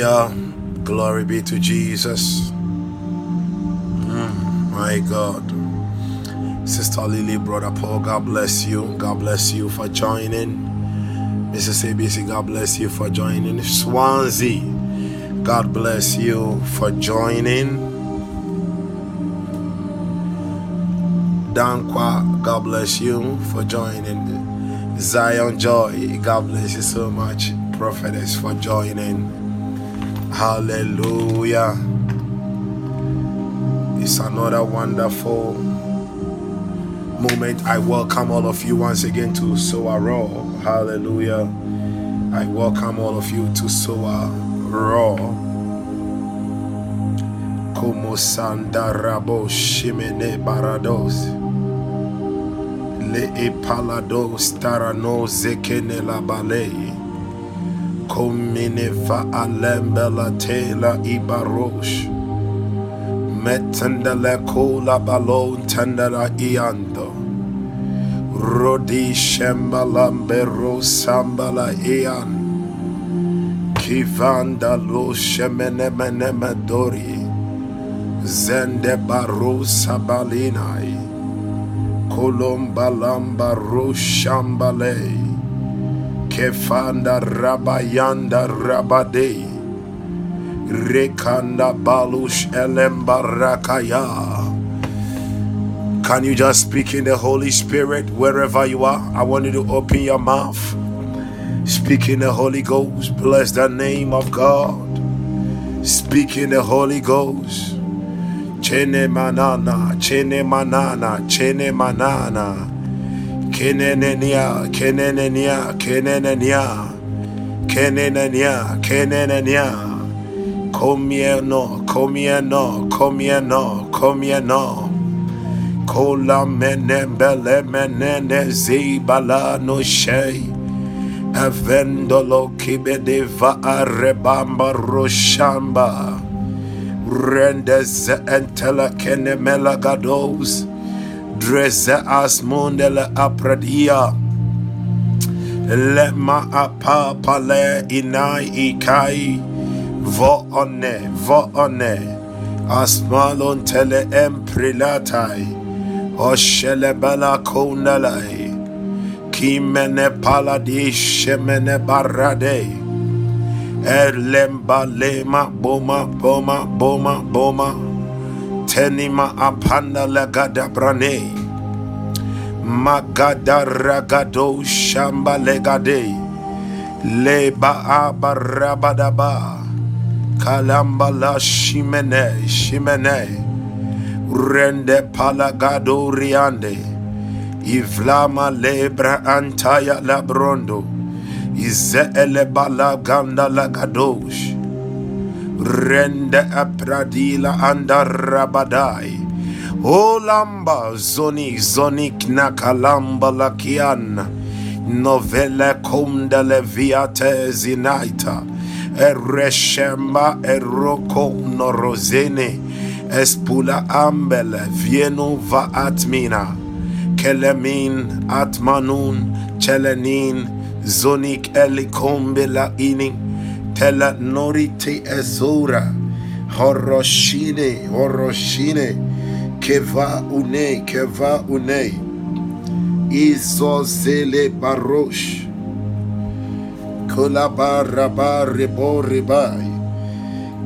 Hallelujah. Glory be to Jesus. Mm, my God. Sister Lily, Brother Paul, God bless you. God bless you for joining. Mrs. ABC, God bless you for joining. Swansea, God bless you for joining. Dankwa, God bless you for joining. Zion Joy, God bless you so much. Prophetess for joining. Hallelujah. It's another wonderful moment. I welcome all of you once again to SOAROAR. Hallelujah. I welcome all of you to SOAROAR. Como Sandarabo Shimene Barados. Le Epalados Tarano la Balei. Komineva alembela tela ibarosh. Metendele kola balon tendela iando. Rodi shembalambero sambala ian. Kivanda lo shemenemenemedori. Zende baro sabalinai. Kolombalamba ro shambalei. Kefanda Rabayanda Rabade Rekanda Balush Elembarakaya. Can you just speak in the Holy Spirit wherever you are? I want you to open your mouth. Speak in the Holy Ghost. Bless the name of God. Speak in the Holy Ghost. Chene manana, chene manana, chene manana. Kenenenia, Kenenenia, Kenenenia, Kenenenia, Kenenenia. Comieno, comieno, comieno, comieno. Kola menembele menene zibala no shei. Avendolo kibede va arebamba roshamba. Rendes entela kenemela gados. Dresse asmundele apradia. Lema apa pale inai ikai. Vo one, vo one. Asmalon tele emprilatai. Oshele bala kondalai. Kimene paladi shemene barade. Erlemba lema boma boma boma boma. Tenima apanda legada brane. Magada ragado shamba legade. Leba abarabadaba. Kalamba la shimene shimene. Rende palagado riande. Ivlama lebra antaya labrondo. Ize ele bala ganda lagadosh. Rende apradila andarabadai. Olamba zoni zonik nakalamba lakian. Novele kumda leviate zinaita. Ereshemba eroko norozene. Espula ambele vienu va atmina. Kelemin atmanun chelenin zonik elikombe la ining Tela norite ezora. Horoshine, horoshine. Keva une, keva une. Izozele barosh. Kolabaraba rebo.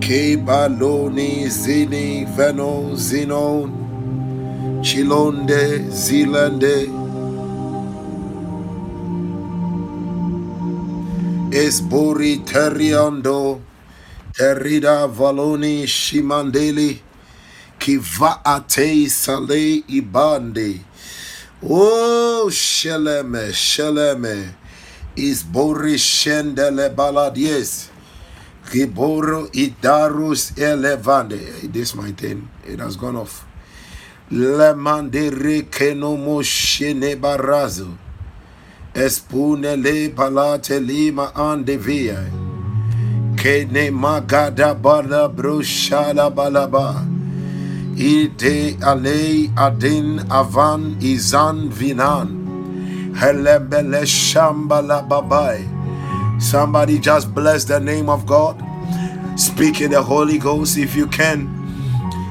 Ke baloni zini veno zinon. Chilonde zilande. Esbori teriando. Terida valoni shimandeli. Kivaate sale ibande. Oh, sheleme, sheleme. Isbori shendele baladies. Giboro idarus elevande. This my thing. It has gone off. Lemandere kenomo shene barazo. Espune le palate lima andevia. Kene magada bala brushala balaba. Ide alei adin avan izan vinan. Helebele shambala babai. Somebody just bless the name of God. Speak in the Holy Ghost if you can.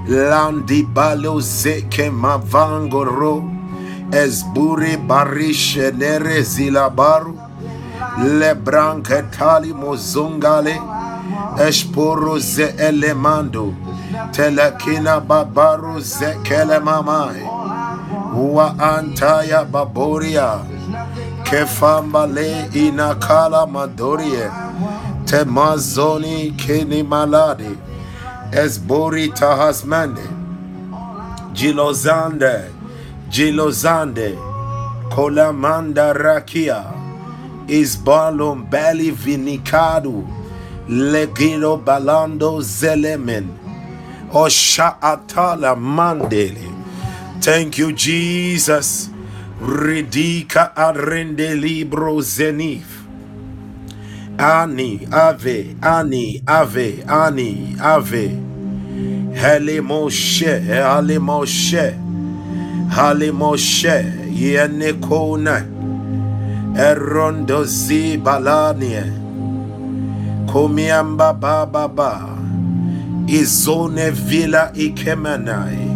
Landi balo zeke mavangoro. Esburi barishe nere zilabaru. Lebranke tali mozungale. Esporo ze elemando. Telekina babaru ze kele mamai. Wa antaya baboria. Kefamba le inakala madorie. Temazoni keni maladi. Esbori tahasmande. Jilozande. Jilozande. Kolamanda rakia. Isbalum bali vinicado. Legilo balando zelemen. Osha atala mandele. Thank you, Jesus. Ridika arende libro zenif. Ani, ave, ani, ave, ani, ave. Hele Moshe, Hale Moshe, Hale Moshe, Yene Kona, Erondo zi balanie, Komiamba baba ba, Izone villa ikemenai,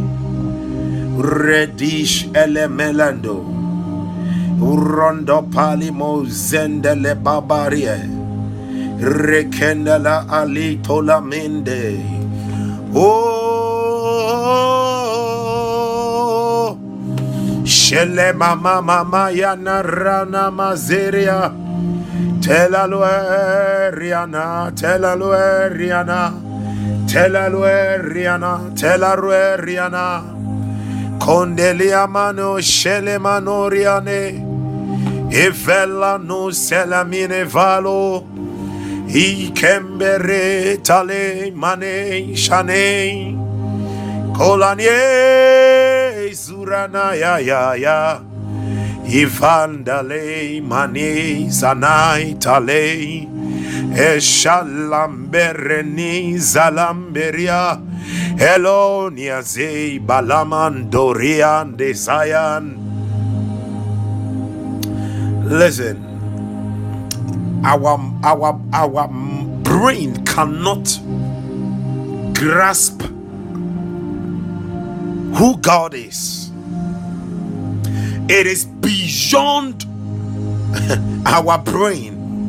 Redish elemelando, Urondo palimo zendele babarie, Rekendela ali tolamende. Oh, Shele mama mama yana rana mazeria. Tela lueriana, tela lueriana, tela lueriana, tela lueriana. Condelia mano shele manoriane. Ivella no selamine valo. Ikembere tale mane shane kolanye zurana ya ya ya. Ivandale mane sanai tale. Eshalambereni zalamberia. Elonia zei balamandorian desayan. Listen our our our brain cannot grasp who God is. It is beyond our brain,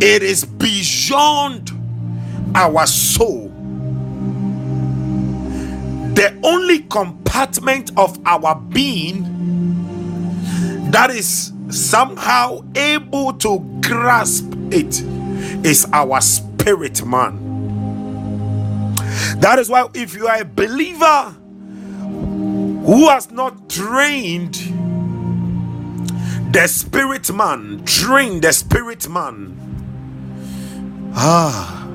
it is beyond our soul. The only compartment of our being that is somehow able to grasp it is our spirit man. That is why, if you are a believer who has not trained the spirit man, train the spirit man, ah,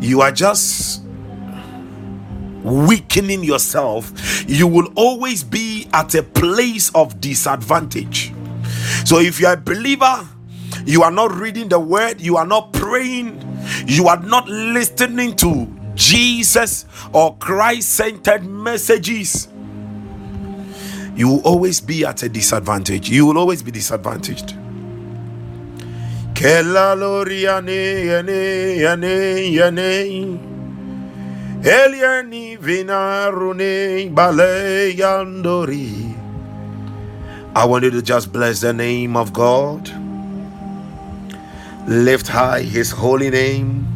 you are just weakening yourself, you will always be at a place of disadvantage. So, if you are a believer, you are not reading the word, you are not praying, you are not listening to Jesus or Christ centered messages, you will always be at a disadvantage. You will always be disadvantaged. I want you to just bless the name of God. Lift high his holy name.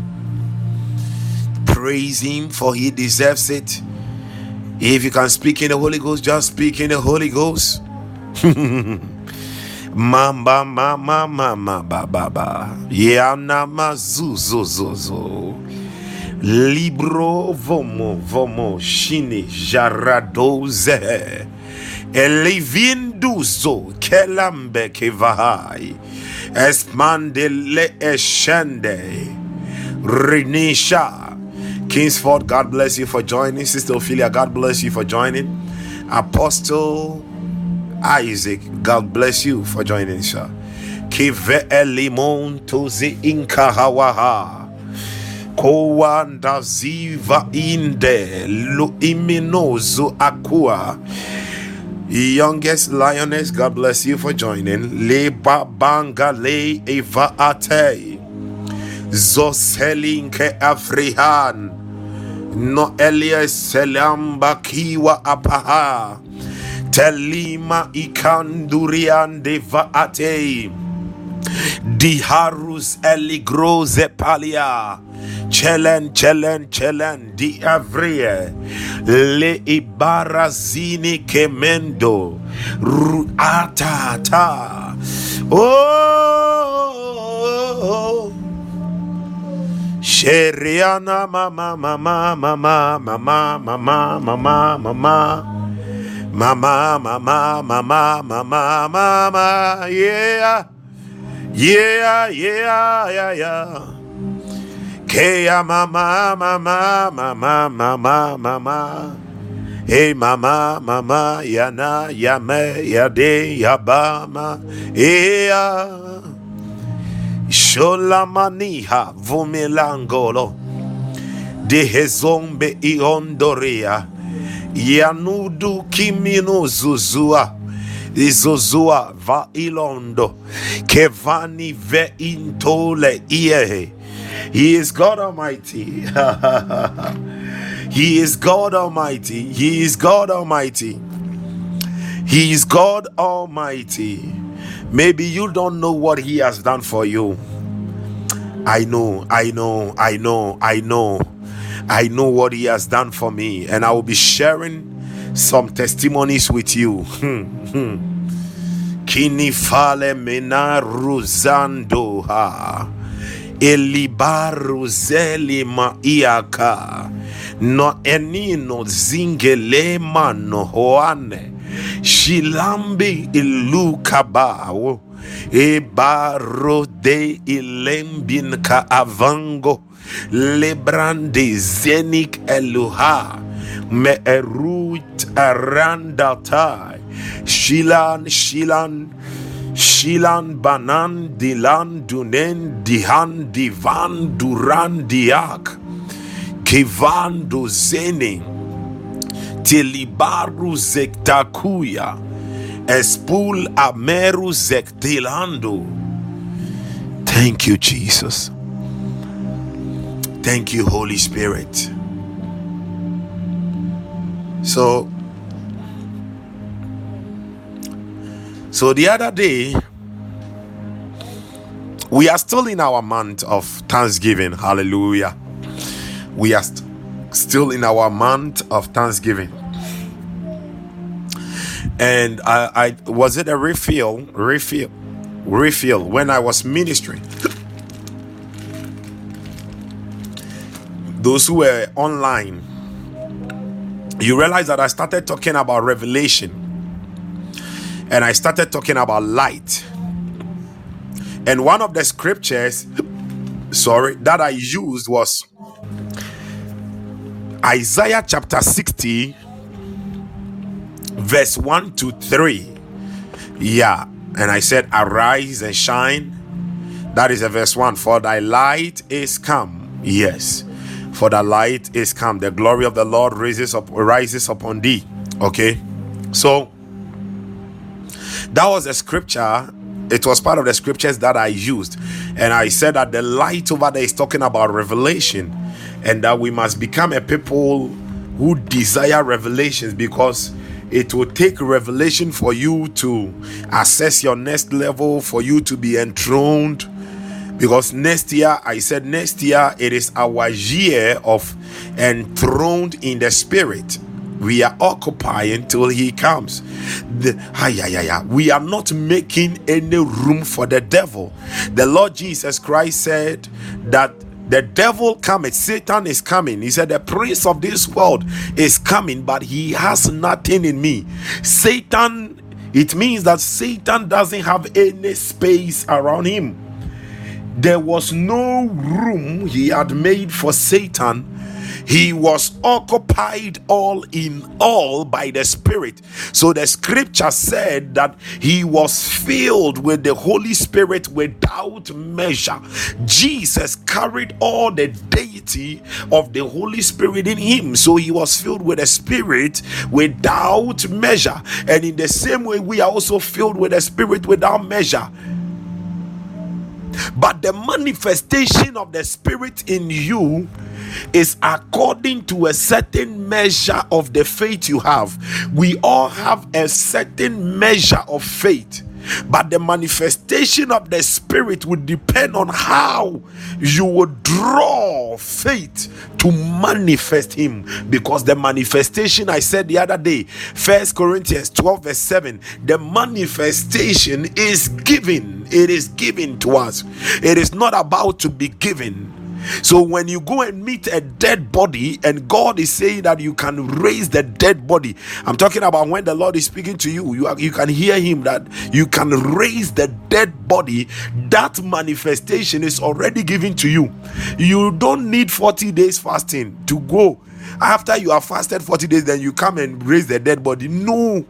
Praise him for he deserves it. If you can speak in the Holy Ghost, just speak in the Holy Ghost. Mamba mama mama ba ba. Yana mazuzo zo zo. Libro vomo vomo shine jaradoze. Elivinduzo kelambe kevahai. Espandele eshende. Rinisha. Kingsford, God bless you for joining. Sister Ophelia, God bless you for joining. Apostle Isaac, God bless you for joining, sir. Kive elimon tozi inka hawaha. Kowanda ziva inde lu iminozu akua. Youngest lioness, God bless you for joining. Le babanga le eva ate. Zoselinke afrihan. No Elias selam bakiwa apaha. Telima ikandurian de vaate. Diharus eligroze palia. Chelen, chelen, chelen, di avrie. Le ibarazini kemendo. Ruata ta. Oh. oh, oh, oh. Sheriana mama mama mama mama mama mama mama mama mama mama mama mama yeah yeah yeah yeah yeah Kea mama mama mama mama mama Hey mama mama yana yame yade yabama yeah Sholamaniha vumilangolo. De hezombe iondoria. Yanudu kimino zuzua. Izozua va ilondo. Kevani ve intole ie he is God Almighty. He is God Almighty. He is God Almighty. He is God Almighty. Maybe you don't know what He has done for you. I know, I know, I know, I know. I know what He has done for me, and I will be sharing some testimonies with you. Hmm, hmm. Kini fale mena ruzando ha. Elibaru zeli maiaka. No enino zingele mano hoane. Shilambi ilukabao. Ebaro de ilembin ka avango. Lebrande zenik eluha. Me erut arandatai. Shilan, Shilan, Shilan banan dilan dunen dihan divan duran diak. Kivan duzene. Tilibaru zektakuya. Espul ameru zektilando. Thank you, Jesus. Thank you, Holy Spirit. So, so the other day, we are still in our month of Thanksgiving. Hallelujah. We are st- still in our month of Thanksgiving. And I, I was it a refill, refill, refill when I was ministering. Those who were online, you realize that I started talking about revelation and I started talking about light. And one of the scriptures, sorry, that I used was Isaiah chapter 60, verse 1 to 3. Yeah. And I said, Arise and shine. That is a verse 1. For thy light is come. Yes. For the light is come. The glory of the Lord rises up rises upon thee. Okay. So that was a scripture it was part of the scriptures that I used. And I said that the light over there is talking about revelation and that we must become a people who desire revelations because it will take revelation for you to assess your next level, for you to be enthroned. Because next year, I said next year, it is our year of enthroned in the spirit we are occupying till he comes. The, ay, we are not making any room for the devil. The Lord Jesus Christ said that the devil coming, Satan is coming. He said, The prince of this world is coming, but he has nothing in me. Satan, it means that Satan doesn't have any space around him. There was no room he had made for Satan he was occupied all in all by the Spirit. So the scripture said that he was filled with the Holy Spirit without measure. Jesus carried all the deity of the Holy Spirit in him. So he was filled with the Spirit without measure. And in the same way, we are also filled with the Spirit without measure. But the manifestation of the Spirit in you is according to a certain measure of the faith you have. We all have a certain measure of faith but the manifestation of the spirit would depend on how you would draw faith to manifest him. Because the manifestation i said the other day first corinthians 12 verse 7 the manifestation is given. It is given to us. It is not about to be given so when you go and meet a dead body, and God is saying that you can raise the dead body, I'm talking about when the Lord is speaking to you, you, are, you can hear Him that you can raise the dead body. That manifestation is already given to you. You don't need 40 days fasting to go. After you have fasted 40 days, then you come and raise the dead body. No.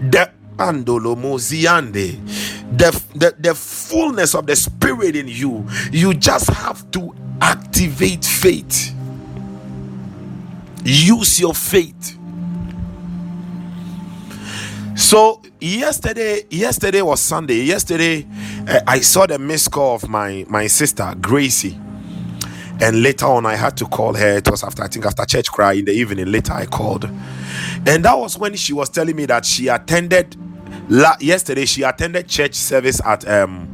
The andolo moziande the, the, the fullness of the spirit in you, you just have to activate faith. Use your faith. So yesterday, yesterday was Sunday. Yesterday, uh, I saw the missed call of my my sister Gracie, and later on I had to call her. It was after I think after church cry in the evening. Later I called, and that was when she was telling me that she attended La- yesterday she attended church service at um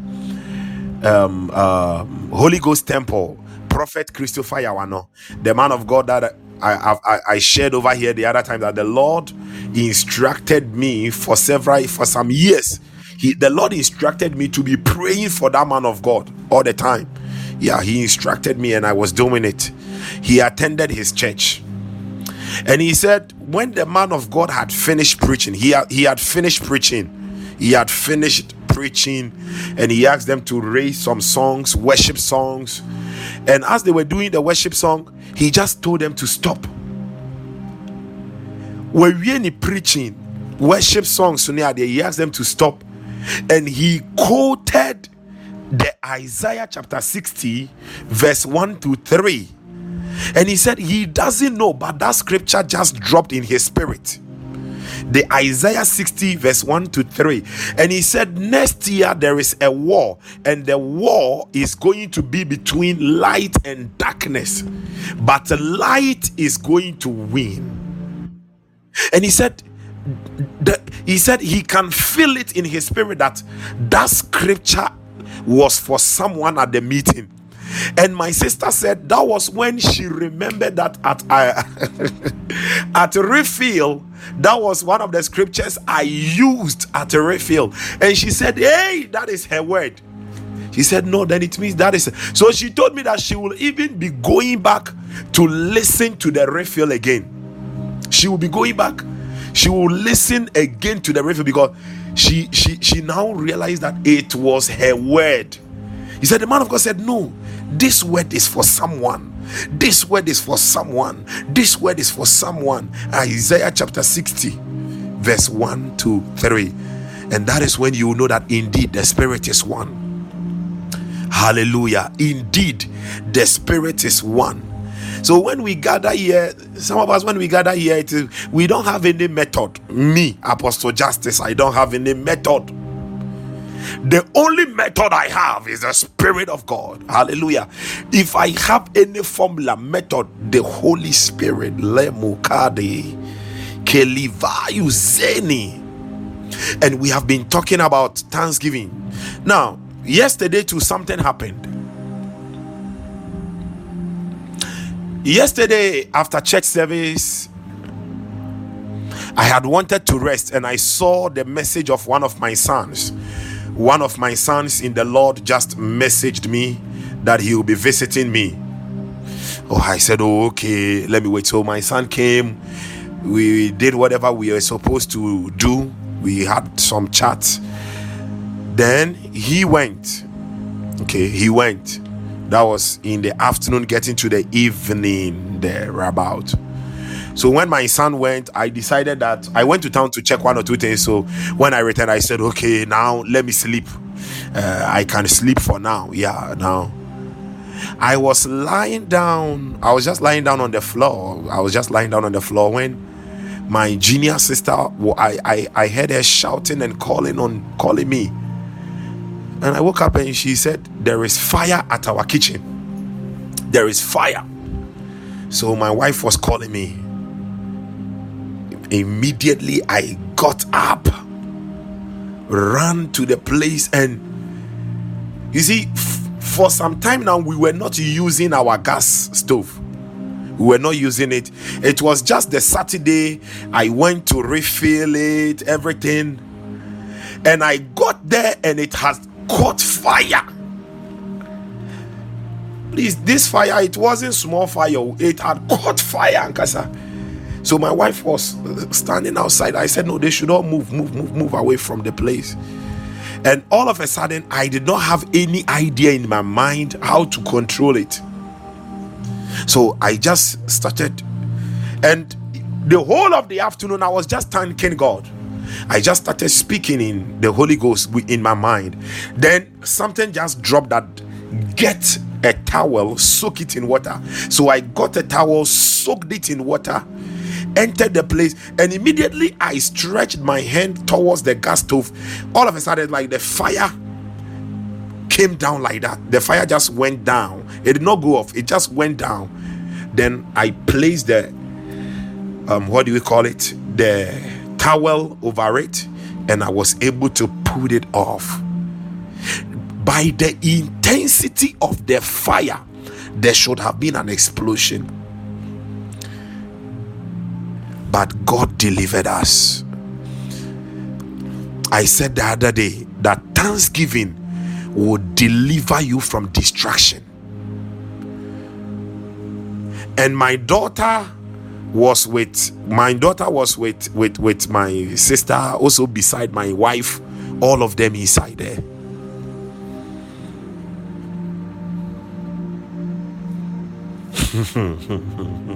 um uh, Holy Ghost Temple. Prophet Christopher Yaw Annor, the man of God that I, I I shared over here the other time that the Lord instructed me for several for some years. He the Lord instructed me to be praying for that man of God all the time. Yeah, he instructed me and I was doing it. He attended his church and he said, when the man of God had finished preaching, he had, he had finished preaching. He had finished preaching, and he asked them to raise some songs, worship songs. And as they were doing the worship song, he just told them to stop. When we any preaching worship songs, he asked them to stop, and he quoted the Isaiah chapter 60, verse 1 to 3 and he said he doesn't know, but that scripture just dropped in his spirit. The Isaiah 60, verse 1 to 3. And he said, Next year there is a war, and the war is going to be between light and darkness, but the light is going to win. And he said, he said he can feel it in his spirit that that scripture was for someone at the meeting and my sister said that was when she remembered that at uh, at refill that was one of the scriptures i used at refill. And she said hey that is her word. She said no then it means that is so she told me that she will even be going back to listen to the refill again. She will be going back. She will listen again to the refill because she she she now realized that it was her word. He said the man of god said no this word is for someone. This word is for someone. This word is for someone. Isaiah chapter 60, verse 1 to 3. And that is when you know that indeed the Spirit is one. Hallelujah. Indeed, the Spirit is one. So when we gather here, some of us, when we gather here, we don't have any method. Me, Apostle Justice, I don't have any method. The only method I have is the Spirit of God. Hallelujah. If I have any formula, method, the Holy Spirit, Lemukade, Kelivayu Zeni. And we have been talking about Thanksgiving. Now, yesterday, too, something happened. Yesterday, after church service, I had wanted to rest and I saw the message of one of my sons one of my sons in the Lord just messaged me that he will be visiting me. Oh, I said, Oh, okay, let me wait. So my son came. We did whatever we were supposed to do. We had some chat. Then he went. Okay, he went. That was in the afternoon, getting to the evening there about. So when my son went, I decided that I went to town to check one or two things. So when I returned, I said, okay, now let me sleep. Uh, I can sleep for now. Yeah, now. I was lying down. I was just lying down on the floor. I was just lying down on the floor when my junior sister, I, I, I heard her shouting and calling on calling me. And I woke up and she said, There is fire at our kitchen. There is fire. So my wife was calling me immediately I got up, ran to the place, and you see, f- for some time now, we were not using our gas stove. We were not using it. It was just the Saturday I went to refill it, everything, and I got there and it has caught fire. Please, this fire, it wasn't small fire, oh, it had caught fire, Ankasa. So my wife was standing outside. I said, No, they should all move, move, move, move away from the place. And all of a sudden, I did not have any idea in my mind how to control it. So I just started, and the whole of the afternoon, I was just thanking God. I just started speaking in the Holy Ghost in my mind. Then something just dropped that get a towel, soak it in water. So I got a towel, soaked it in water, entered the place and immediately I stretched my hand towards the gas stove. All of a sudden, like the fire came down like that. The fire just went down. It did not go off, it just went down. Then I placed the um, what do we call it? The towel over it, and I was able to put it off. By the intensity of the fire, there should have been an explosion but God delivered us. I said the other day that thanksgiving will deliver you from distraction. And my daughter was with my daughter was with with with my sister also beside my wife all of them inside there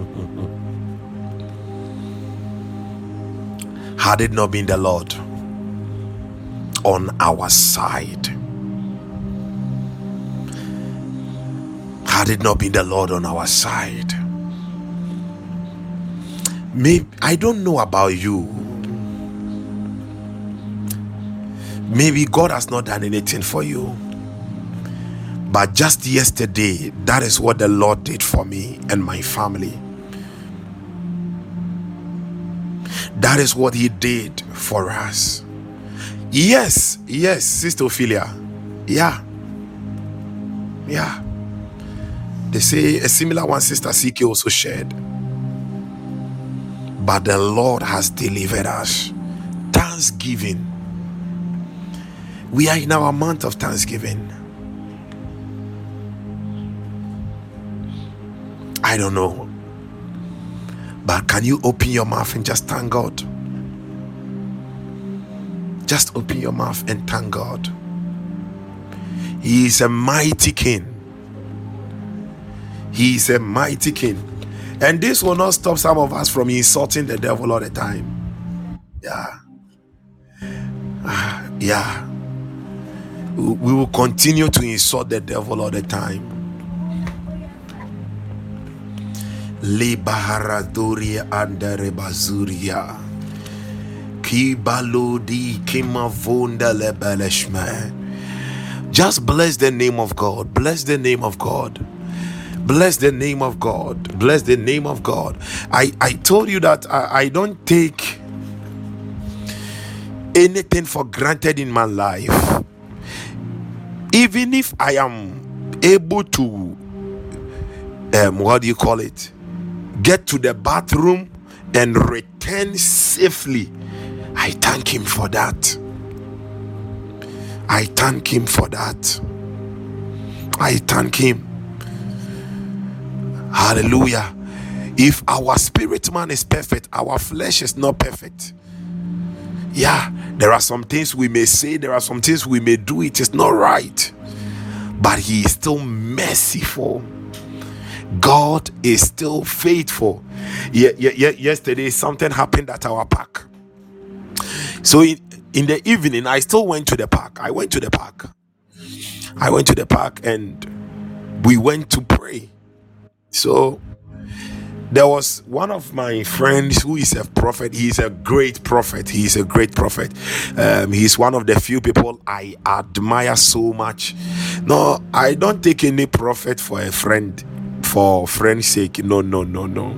had it not been the Lord on our side. Had it not been the Lord on our side. Maybe I don't know about you. Maybe God has not done anything for you. But just yesterday, that is what the Lord did for me and my family. That is what He did for us. Yes, yes, Sister Ophelia. Yeah. Yeah. They say a similar one, Sister CK also shared. But the Lord has delivered us. Thanksgiving. We are in our month of Thanksgiving. I don't know. But can you open your mouth and just thank God? Just open your mouth and thank God. He is a mighty king. He is a mighty king. And this will not stop some of us from insulting the devil all the time. Yeah. Uh, yeah. We will continue to insult the devil all the time. Libaharaduria anderebazuria. Kibalodi kimavunda lebeleshme. Just bless the name of God. Bless the name of God. Bless the name of God. Bless the name of God. I, I told you that I, I don't take anything for granted in my life. Even if I am able to, um, what do you call it? Get to the bathroom and return safely. I thank Him for that. I thank Him for that. I thank Him. Hallelujah. If our spirit man is perfect, our flesh is not perfect. Yeah, there are some things we may say, there are some things we may do, it is not right. But He is still merciful God is still faithful. Yesterday something happened at our park. So in, in the evening, I still went to the park. I went to the park. I went to the park and we went to pray. So there was one of my friends who is a prophet. He is a great prophet. He is a great prophet. Um, he's one of the few people I admire so much. No, I don't take any prophet for a friend for friend's sake. No, no, no, no.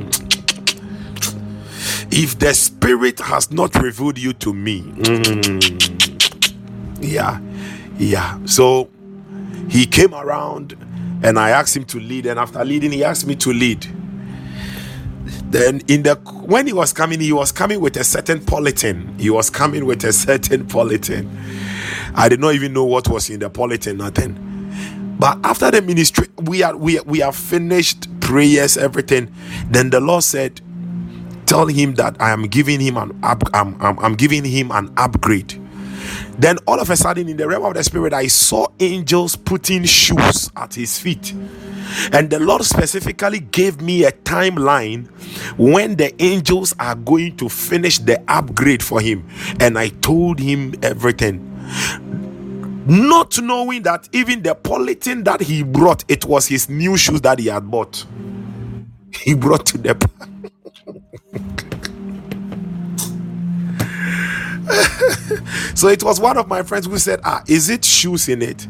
If the spirit has not revealed you to me, mm, yeah, yeah. So he came around and I asked him to lead, and after leading, he asked me to lead. Then in the when he was coming, he was coming with a certain polythene. He was coming with a certain polythene. I did not even know what was in the polythene, nothing. But after the ministry, we are we we have finished prayers, everything. Then the Lord said, "Tell him that I am giving him an up. I'm, I'm, I'm giving him an upgrade." Then all of a sudden, in the realm of the spirit, I saw angels putting shoes at his feet. And the Lord specifically gave me a timeline when the angels are going to finish the upgrade for him. And I told him everything not knowing that even the polythene that he brought it was his new shoes that he had bought. He brought to the so it was one of my friends who said ah is it shoes in it?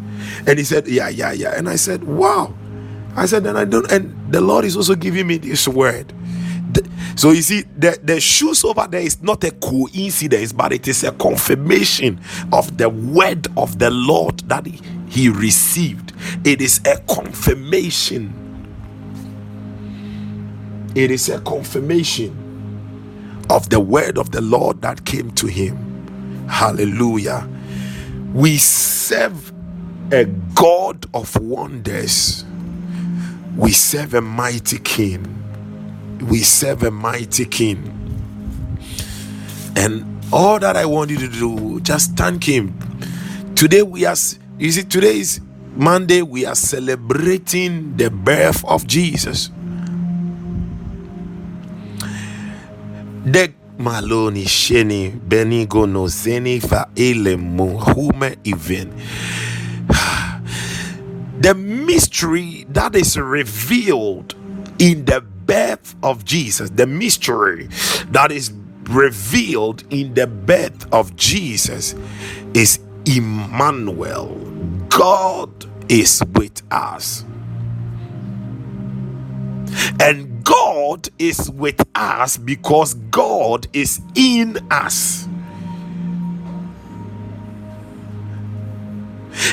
And he said yeah yeah yeah. And i said wow. I said and i don't and the lord is also giving me this word so you see, the, the shoes over there is not a coincidence, but it is a confirmation of the word of the Lord that he, he received. It is a confirmation. It is a confirmation of the word of the Lord that came to him. Hallelujah. We serve a God of wonders. We serve a mighty King we serve a mighty king. And all that I want you to do, just thank him. Today we are you see, today is Monday, we are celebrating the birth of Jesus. Maloni Sheni Muhume even. The mystery that is revealed in the birth of Jesus, the mystery that is revealed in the birth of Jesus is Emmanuel. God is with us. And God is with us because God is in us.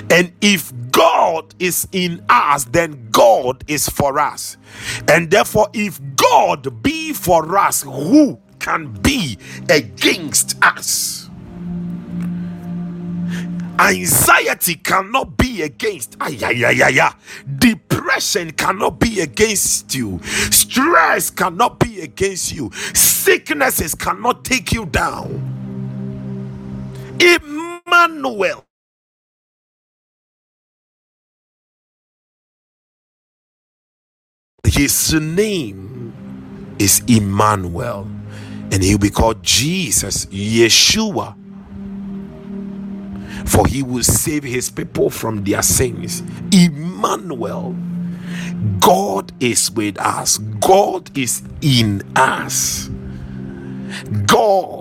And if God is in us, then God is for us. And therefore, if God be for us, who can be against us? Anxiety cannot be against. Ay, ay, ay, ay, ay. Depression cannot be against you. Stress cannot be against you. Sicknesses cannot take you down. Emmanuel His name is Emmanuel, and he'll be called Jesus, Yeshua. For he will save his people from their sins. Emmanuel. God is with us, God is in us. God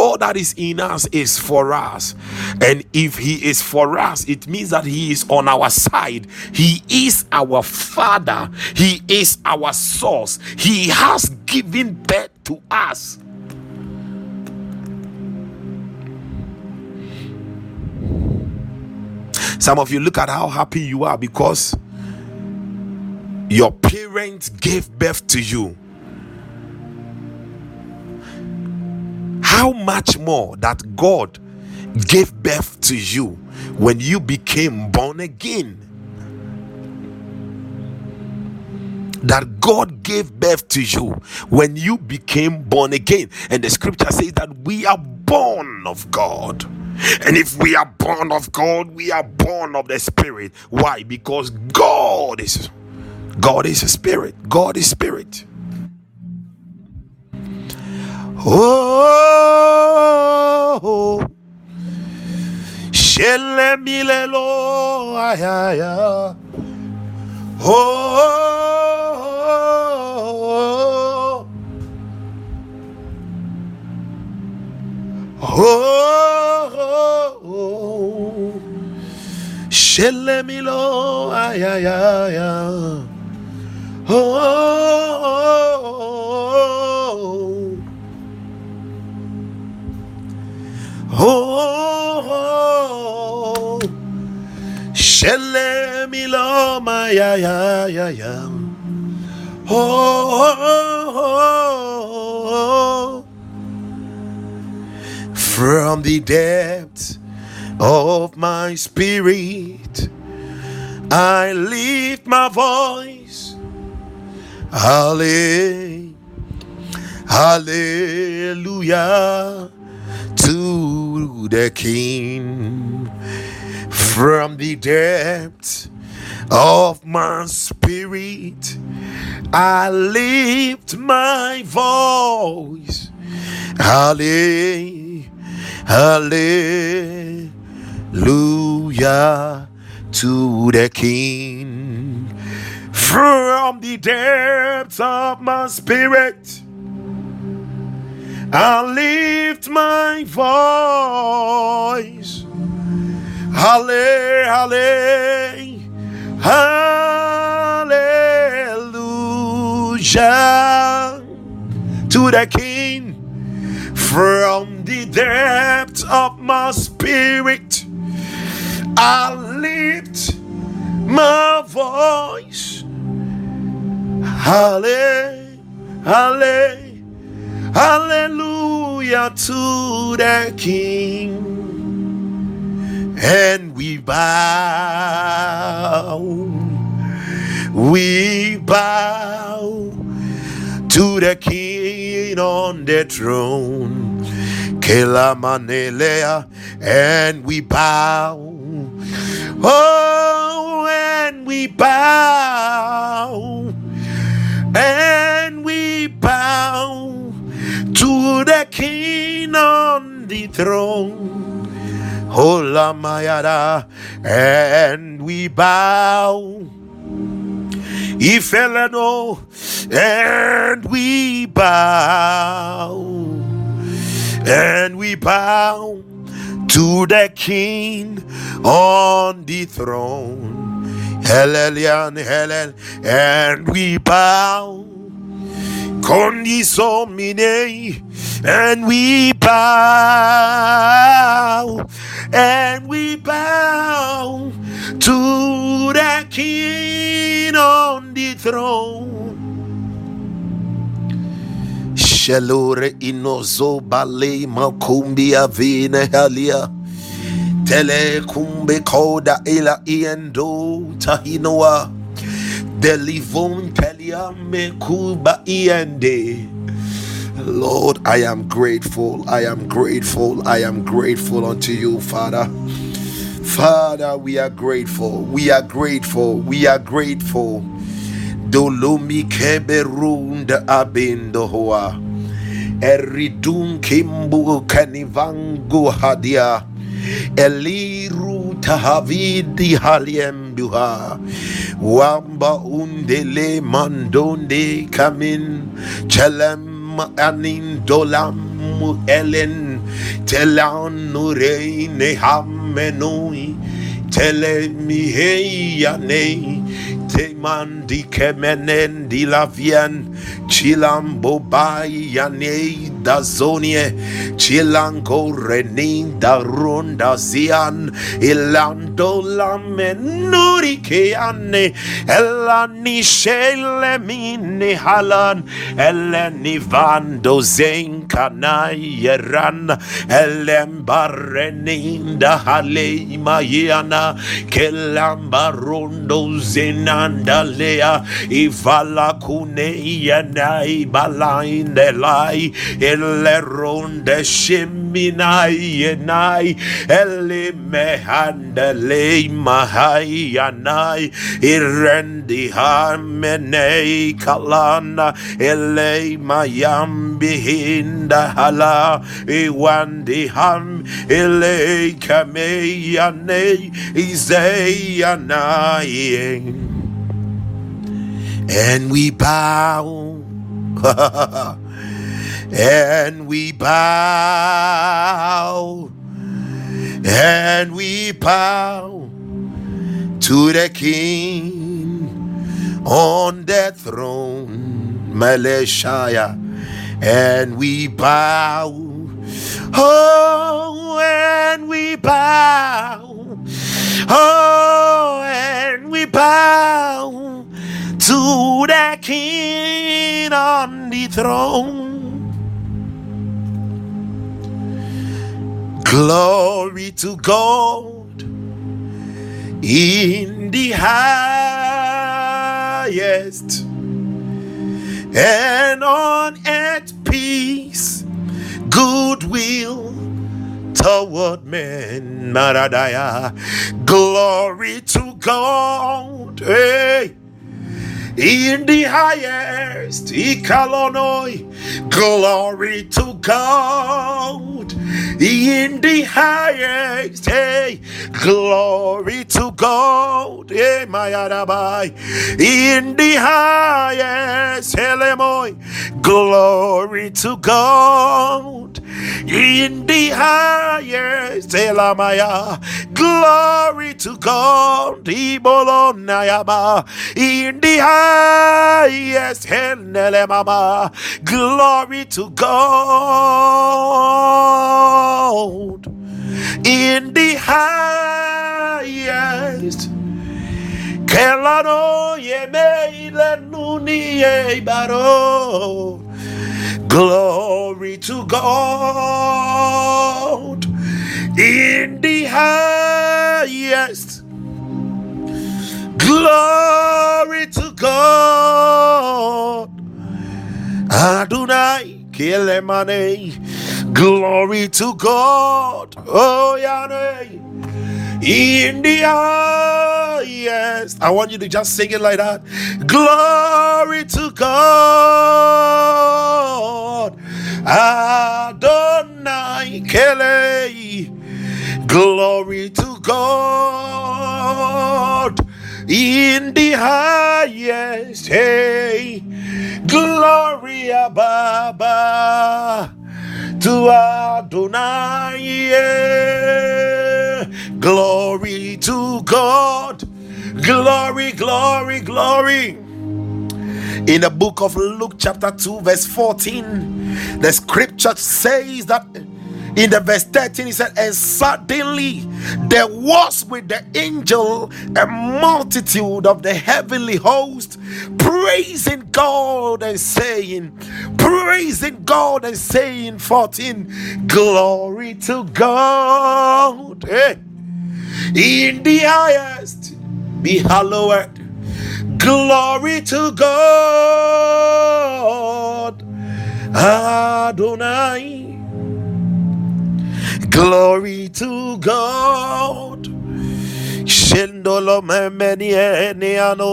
God that is in us is for us. And if He is for us, it means that He is on our side. He is our Father. He is our source. He has given birth to us. Some of you look at how happy you are because your parents gave birth to you. How much more that God gave birth to you when you became born again? That God gave birth to you when you became born again. And the scripture says that we are born of God. And if we are born of God, we are born of the Spirit. Why? Because God is God is a spirit. God is spirit. Shele milelo ayaya. Oh, oh, oh, Shele milo ayaya. Oh. oh, oh. Shele miloma ya ya ya ya. Oh, from the depths of my spirit, I lift my voice. Hallelujah. Hallelujah to the King from the depths of my spirit. I lift my voice. Hallelujah. To the King from the depths of my spirit. I lift my voice. Hallelujah. To the King from the depths of my spirit. I lift my voice. Hallelujah. Hallelujah to the King. And we bow, we bow to the King on the throne. Kelamanelea, and we bow. Oh, and we bow, and we bow to the King on the throne. Hola and we bow. Ifelano, and we bow, and we bow to the King on the throne. Hallelujah, and we bow. Condisomine, and we bow, and we bow to the King on the throne. Shelure inozo bale makumbi avine halia. Tele kumbe koda ila iendo tahinoa. Lord, I am grateful. I am grateful. I am grateful unto you, Father. Father, we are grateful. We are grateful. We are grateful. Dolumi keberunda abindohoa. Eridun kimbu kanivangu hadia. Eliru tahavidi haliembuha. Wamba undele mandonde kamin. Chelem anin dolam elen. Telan nure nehamenoi. Tele mihea nei te mandi kemenen di la vien. Chilambo bai yane da zonie. Chilango renin da ronda zian. Ilando la menuri ke ane. Elani shele mini halan. Eleni vando zen kanai yeran elem barrenin da hale mayana kelambarondo zenandalea ivala kune yanai balaindelai eleronde shiminai yenai ele mehandele mahai yanai irendi hamenei kalana ele mayambi hinda hala iwandi ham ele kameyane izeyanaye and we bow. And we bow. And we bow to the king on the throne Meleshaya and we bow. Oh and we bow. Oh and we bow to the king on the throne Glory to God in the highest, and on earth peace, goodwill toward men. Maradaya. Glory to God. Hey in the highest. Ikalonoi. Glory to God in the highest. Hey, glory to God. Hey, my Arabai. In the highest. Helemoy. Glory to God in the highest. Elamaya. Ah, Glory to God. Ibolonayaba. In the highest. Henelemama. Glory to God in the highest. Kelano ye meile nuni ye baro. Glory to God in the highest. Glory to God. Adonai Kelemane. Glory to God. Oh, Yahweh. In the highest. I want you to just sing it like that. Glory to God. Adonai Kele. Glory to God in the highest. Hey, Gloria Baba to Adonai. Glory to God. Glory, glory, glory. In the book of Luke, chapter 2, verse 14, the scripture says that in the verse 13 he said and suddenly there was with the angel a multitude of the heavenly host praising god and saying praising god and saying 14 glory to god hey. in the highest be hallowed glory to god adonai Glory to God. Shendolo memeniano.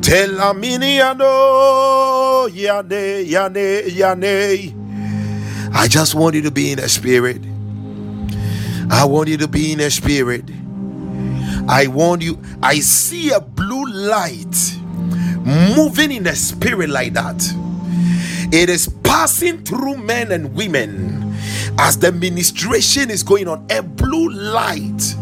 Telaminiano. Yane, yane, yane. I just want you to be in the spirit. I want you to be in the spirit. I warn you. I see a blue light moving in the spirit like that. It is passing through men and women as the ministration is going on a blue light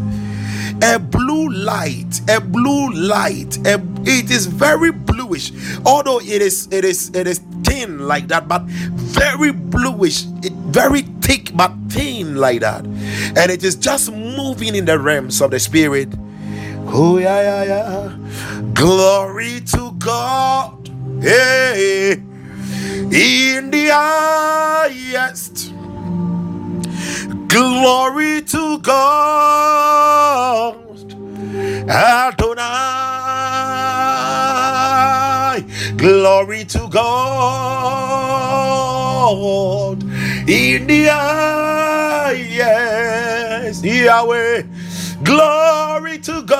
a blue light a blue light a, it is very bluish although it is it is it is thin like that but very bluish it, very thick but thin like that and it is just moving in the realms of the spirit oh yeah yeah yeah glory to god hey in the highest Glory to God. Adonai. Glory to God. In the yes, Yahweh. Glory to God.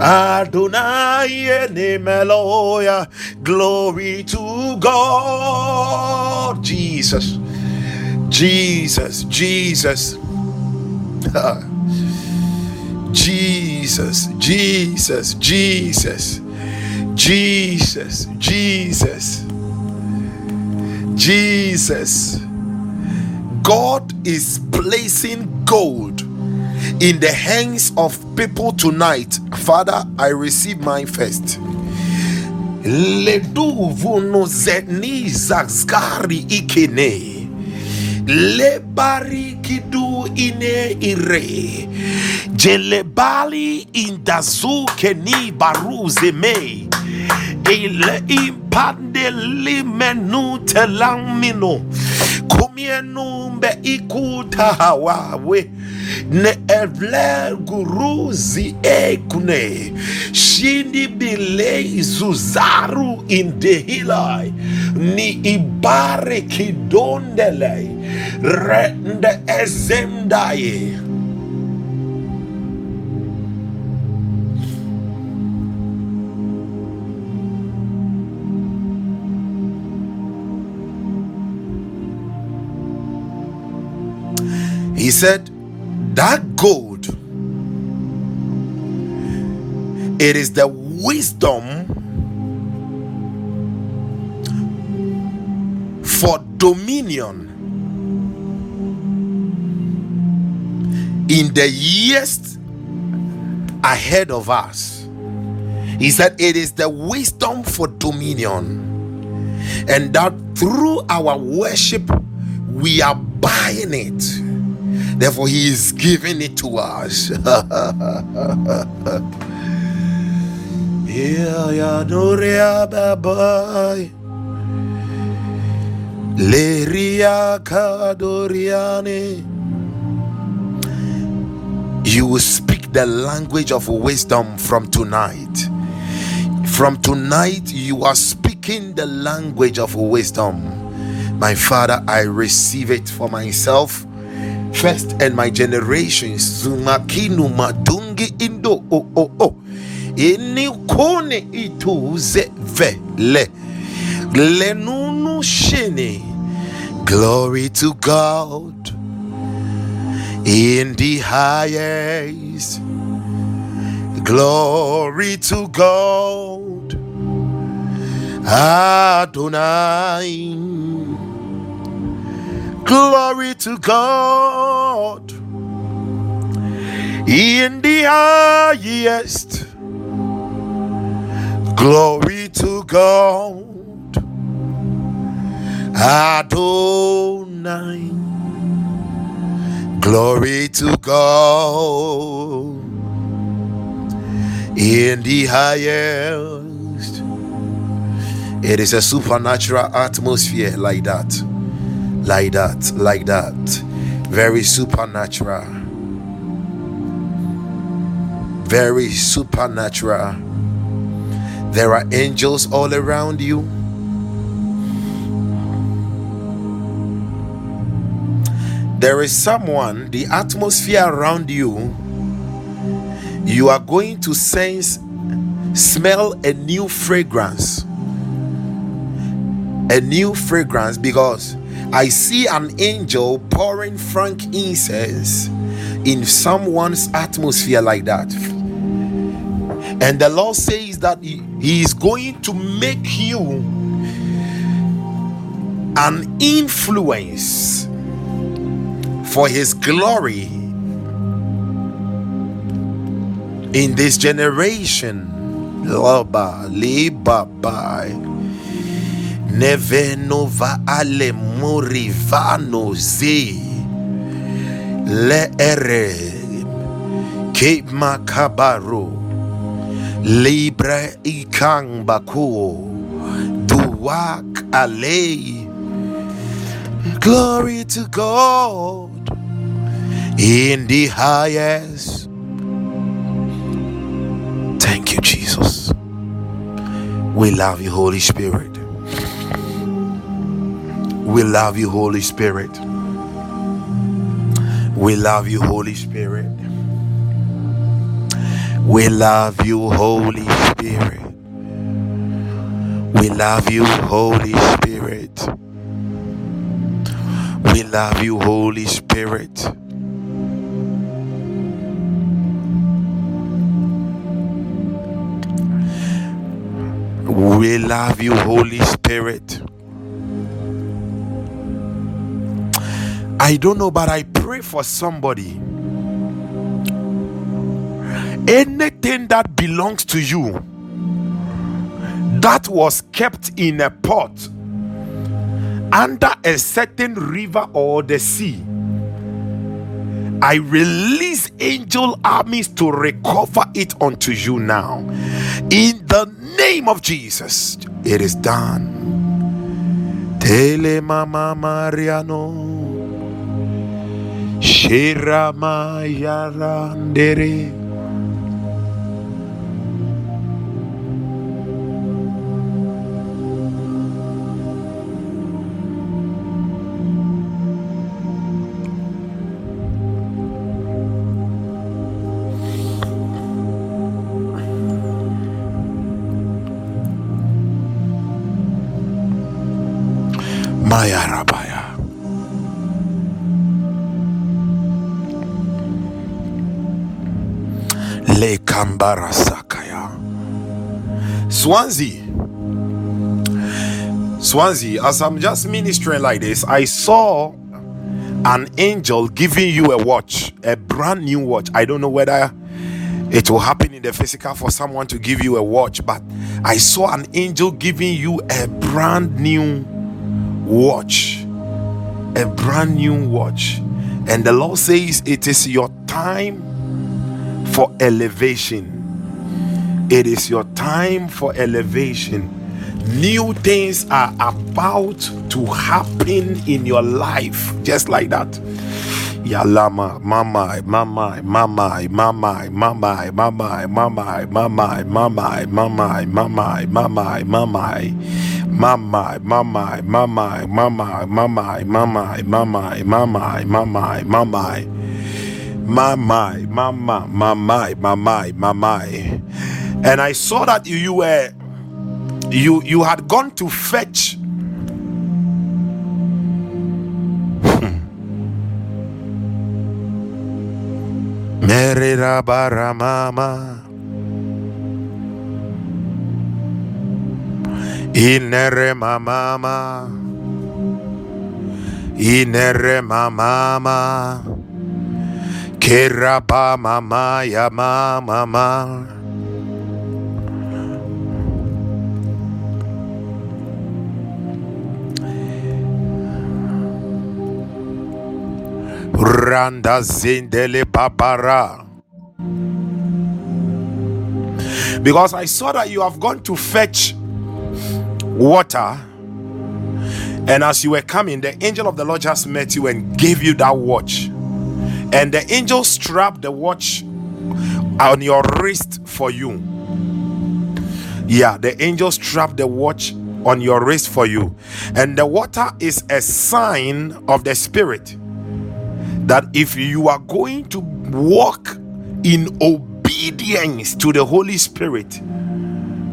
Adonai Nemeloya. Glory to God. Jesus. Jesus, Jesus. Jesus, Jesus, Jesus, Jesus, Jesus, Jesus. God is placing gold in the hands of people tonight. Father, I receive mine first. Ledu vuno zeni zagzgari ikene lebarikidu ine ire jelebali indazu keni baruze me ile impande limenu kumienu mbe ikutahawawe ne evle guruzi ekune. Shindi bile zuzaru indehilai. Ni ibare kidondele. Rende ezemdaye He said, That gold, it is the wisdom for dominion in the years ahead of us. He said, It is the wisdom for dominion, and that through our worship, we are buying it. Therefore, He is giving it to us. Yeah, yeah. You will speak the language of wisdom from tonight. From tonight, you are speaking the language of wisdom. My Father, I receive it for myself first and my generations. Zumakinu madungi indo oh oh oh. Ini kone ituze vele. Lenunu shini. Glory to God in the highest. Glory to God. Adonai. Glory to God in the highest. Glory to God. Adonai. Glory to God in the highest. It is a supernatural atmosphere like that, like that, like that. Very supernatural. Very supernatural. There are angels all around you. There is someone, the atmosphere around you, you are going to sense, smell a new fragrance. A new fragrance because I see an angel pouring frank incense in someone's atmosphere like that. And the Lord says that He, is going to make you an influence for His glory in this generation. Loba, liba, Nevenova ale murivano ze le ere. Ke makabaro. Libre ikang bakuo. Duak ale glory to God. In the highest. Thank you Jesus. We love you Holy Spirit we love you, Holy Spirit. We love you, Holy Spirit. We love you, Holy Spirit. We love you, Holy Spirit. We love you, Holy Spirit. We love you, Holy Spirit. I don't know, but I pray for somebody. Anything that belongs to you that was kept in a pot under a certain river or the sea, I release angel armies to recover it unto you now. In the name of Jesus, it is done. Tele mama Mariano. Shiramayarandere. Swansea. Swansea, as I'm just ministering like this, I saw an angel giving you a watch, a brand new watch. I don't know whether it will happen in the physical for someone to give you a watch, but I saw an angel giving you a brand new watch. A brand new watch. And the Lord says it is your time for elevation. It is your time for elevation. New things are about to happen in your life, just like that. Yalama, mama, mama, mama, mama, mama, mama, mama, mama, mama, mama, mama, mama, mama. Mama, mama, mama, mama, mama, mama, mama, mama, mama, mama my my my my my my my my my my and i saw that you were you you had gone to fetch hmm. Merira baramama Inere mama. Inere mama. Keraba mama ya mama. Randa zindele babara. Because I saw that you have gone to fetch water. And as you were coming, the angel of the Lord just met you and gave you that watch. And the angel strapped the watch on your wrist for you. Yeah, the angel strapped the watch on your wrist for you. And the water is a sign of the spirit that if you are going to walk in obedience to the Holy Spirit,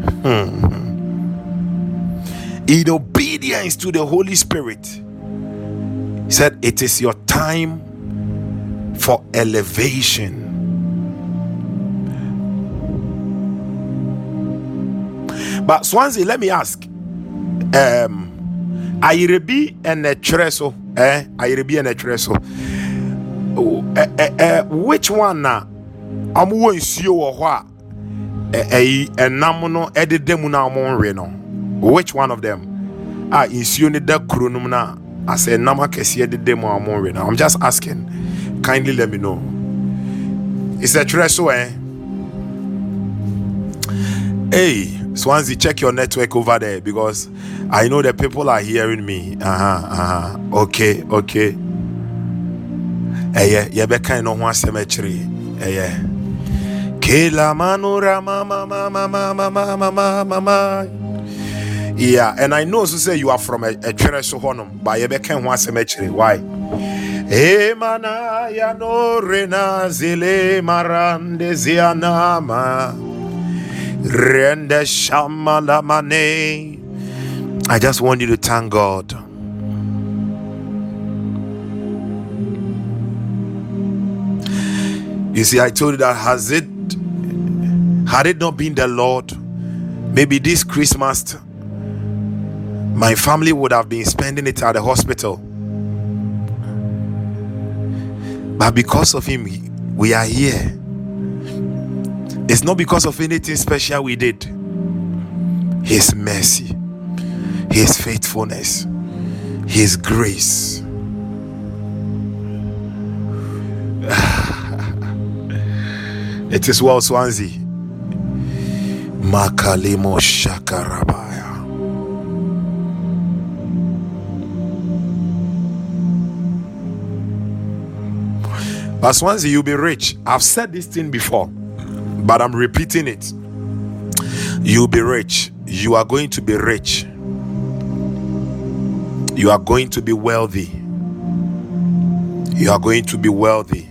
hmm, in obedience to the Holy Spirit, said, It is your time for elevation. But Swansea, let me ask. Um Ayrebi and a treso, eh? Ayrebi and a treso. Eh, eh, eh, which one na wɔ nsuo wɔ hɔ a ɛyi ɛnam no ɛdeda mu na ɔmo nwe no which one of them a nsuo no da kuro no na asɛ ɛnam akɛseɛ deda mu a ɔmo nwe no i'm just asking kindly let me know it's a so eh hey Swansea, check your network over there because I know the people are hearing me. Uh huh. Uh huh. Okay. Okay. ɛyɛ yɛbɛkan no ho asɛm akyiri ɛyɛ kela manura mama mama mama mama mama mama. yeah and i know so say you are from a twerɛ so hɔnom but yɛbɛkan ho asɛm akyiri why Emana ya no zile marande zianama rende shamala mane. I just want you to thank God. You see, I told you that has it had it not been the Lord, maybe this Christmas my family would have been spending it at the hospital. But because of him, we are here. It's not because of anything special we did. His mercy, His faithfulness, His grace. It is well, Swansea. Makalimo Shakarabaya. But Swansea, you'll be rich. I've said this thing before, but I'm repeating it. You'll be rich. You are going to be rich. You are going to be wealthy. You are going to be wealthy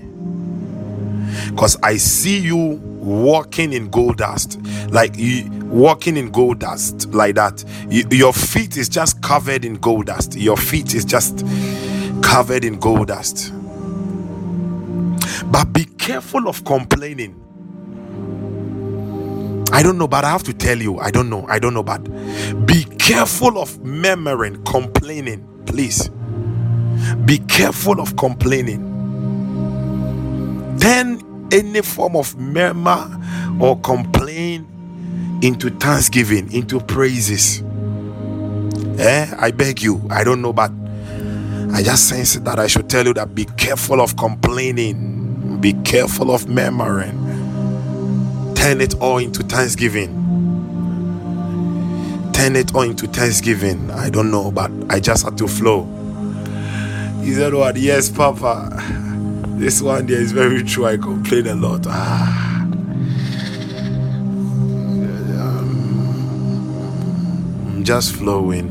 because I see you walking in gold dust, like you walking in gold dust, like that. You, your feet is just covered in gold dust. Your feet is just covered in gold dust. But be careful of complaining. I don't know, but I have to tell you, I don't know, I don't know, but be careful of murmuring, complaining, please. Be careful of complaining. Then any form of murmur or complaint into thanksgiving, into praises. Eh? I beg you. I don't know, but I just sense that I should tell you that be careful of complaining, be careful of murmuring. Turn it all into thanksgiving. Turn it all into thanksgiving. I don't know, but I just had to flow. He said, What? Yes, Papa. This one there is very true. I complain a lot. Ah. Just flowing.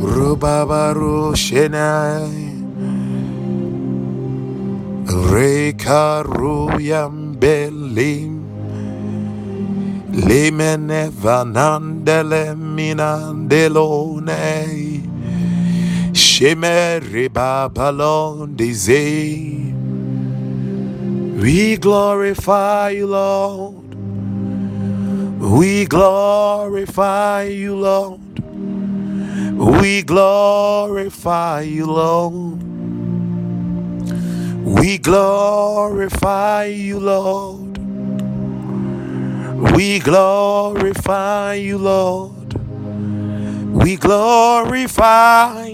Rubabaru Shenai Rekaruyam Belim Limene Vanandele Minandelone we glorify you, Lord. We glorify you, Lord. We glorify you, Lord. We glorify you, Lord. We glorify you, Lord. We glorify.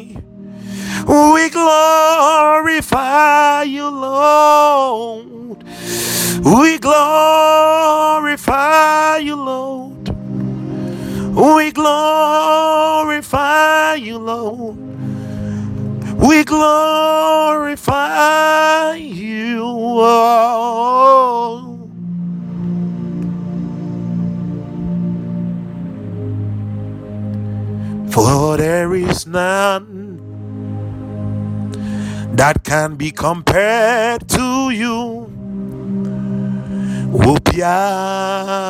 We glorify you, Lord. We glorify you, Lord. We glorify you, Lord. We glorify you. Oh. For there is none that can be compared to you. Upiara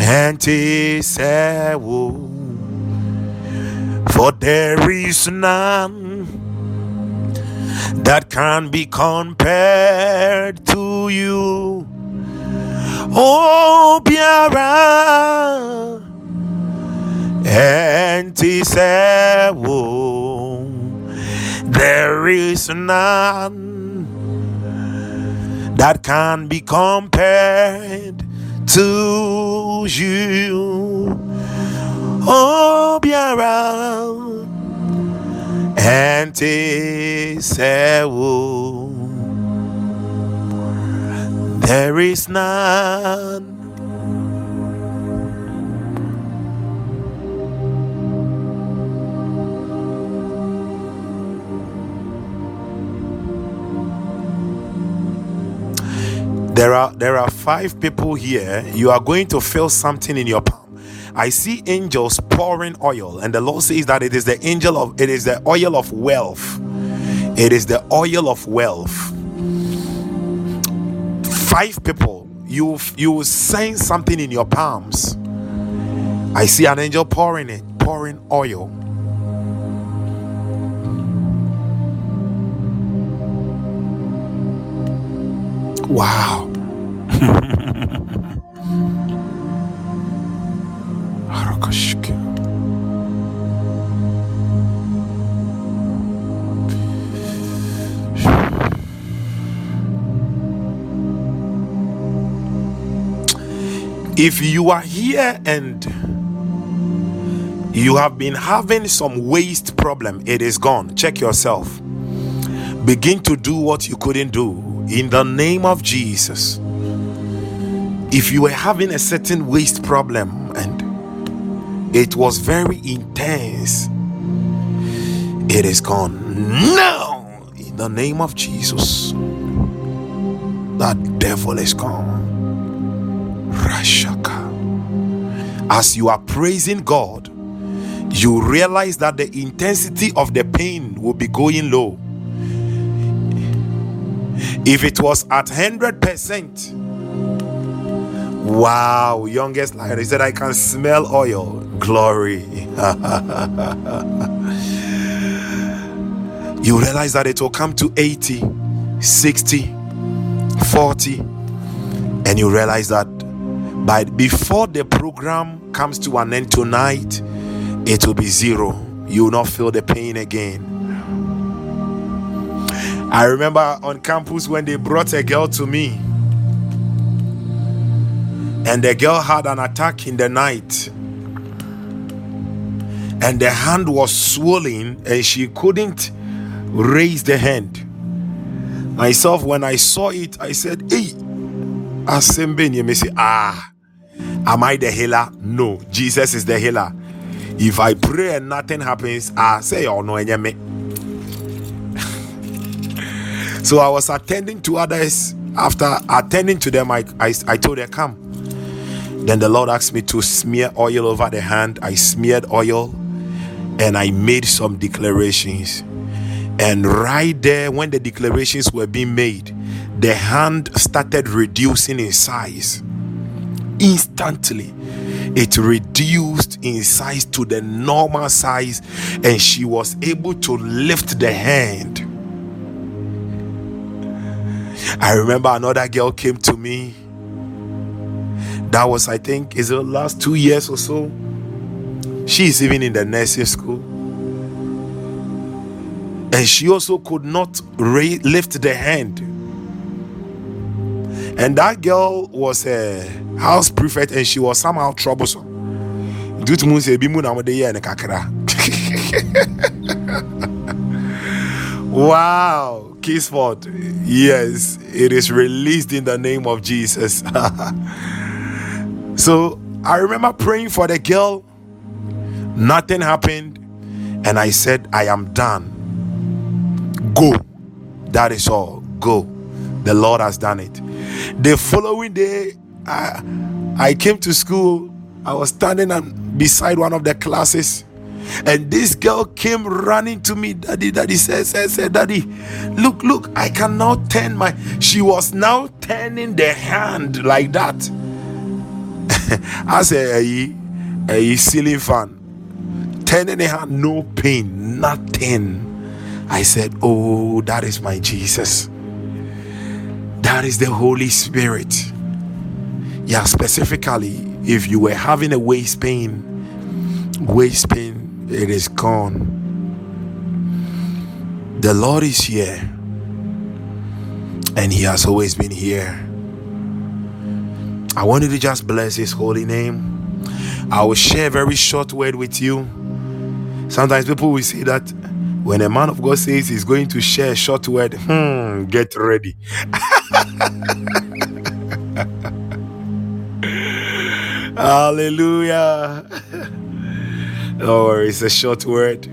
and Tisewu. For there is none that can be compared to you. Oh, Biara and. There is none that can be compared to you. Oh, Biara and Tisewo. There is none. There are there are five people here. You are going to feel something in your palm. I see angels pouring oil, and the Lord says that it is the angel of it is the oil of wealth. It is the oil of wealth. Five people, you you will sense something in your palms. I see an angel pouring it, pouring oil. Wow. If you are here and you have been having some waist problem, it is gone. Check yourself. Begin to do what you couldn't do in the name of Jesus. If you were having a certain waist problem and it was very intense, it is gone now in the name of Jesus. That devil is gone. Rashaka. As you are praising God, you realize that the intensity of the pain will be going low. If it was at 100%, wow, youngest lion, he said, I can smell oil. Glory. you realize that it will come to 80, 60, 40, and you realize that by before the program comes to an end tonight, it will be zero. You will not feel the pain again. I remember on campus when they brought a girl to me, and the girl had an attack in the night, and the hand was swollen, and she couldn't raise the hand. Myself, when I saw it, I said, Hey, Asembe, you may say, Ah, am I the healer? No, Jesus is the healer. If I pray and nothing happens, ah, say, Oh, no, me. So I was attending to others. After attending to them, I, I, I told her, Come. Then the Lord asked me to smear oil over the hand. I smeared oil and I made some declarations. And right there, when the declarations were being made, the hand started reducing in size. Instantly, it reduced in size to the normal size, and she was able to lift the hand. I remember another girl came to me that was i think is the last two years or so she's even in the nursing school and she also could not lift the hand and that girl was a house prefect and she was somehow troublesome. To mu sɛ na wow. Yes it is released in the name of Jesus. So I remember praying for the girl. Nothing happened. And I said I am done. Go. That is all. Go the Lord has done it. The following day I, I came to school. I was standing beside one of the classes. And this girl came running to me. Daddy daddy said said said daddy look look i can now turn my she was now turning the hand like that. As a, a, a ceiling fan turning the hand no pain nothing. I said oh that is my jesus that is the holy spirit yeah specifically if you were having a waist pain waist pain it is gone. The Lord is here, and He has always been here. I wanted to just bless His holy name. I will share a very short word with you. Sometimes people will say that when a man of God says he's going to share a short word, hmm, get ready. Hallelujah. Oh, it's a short word.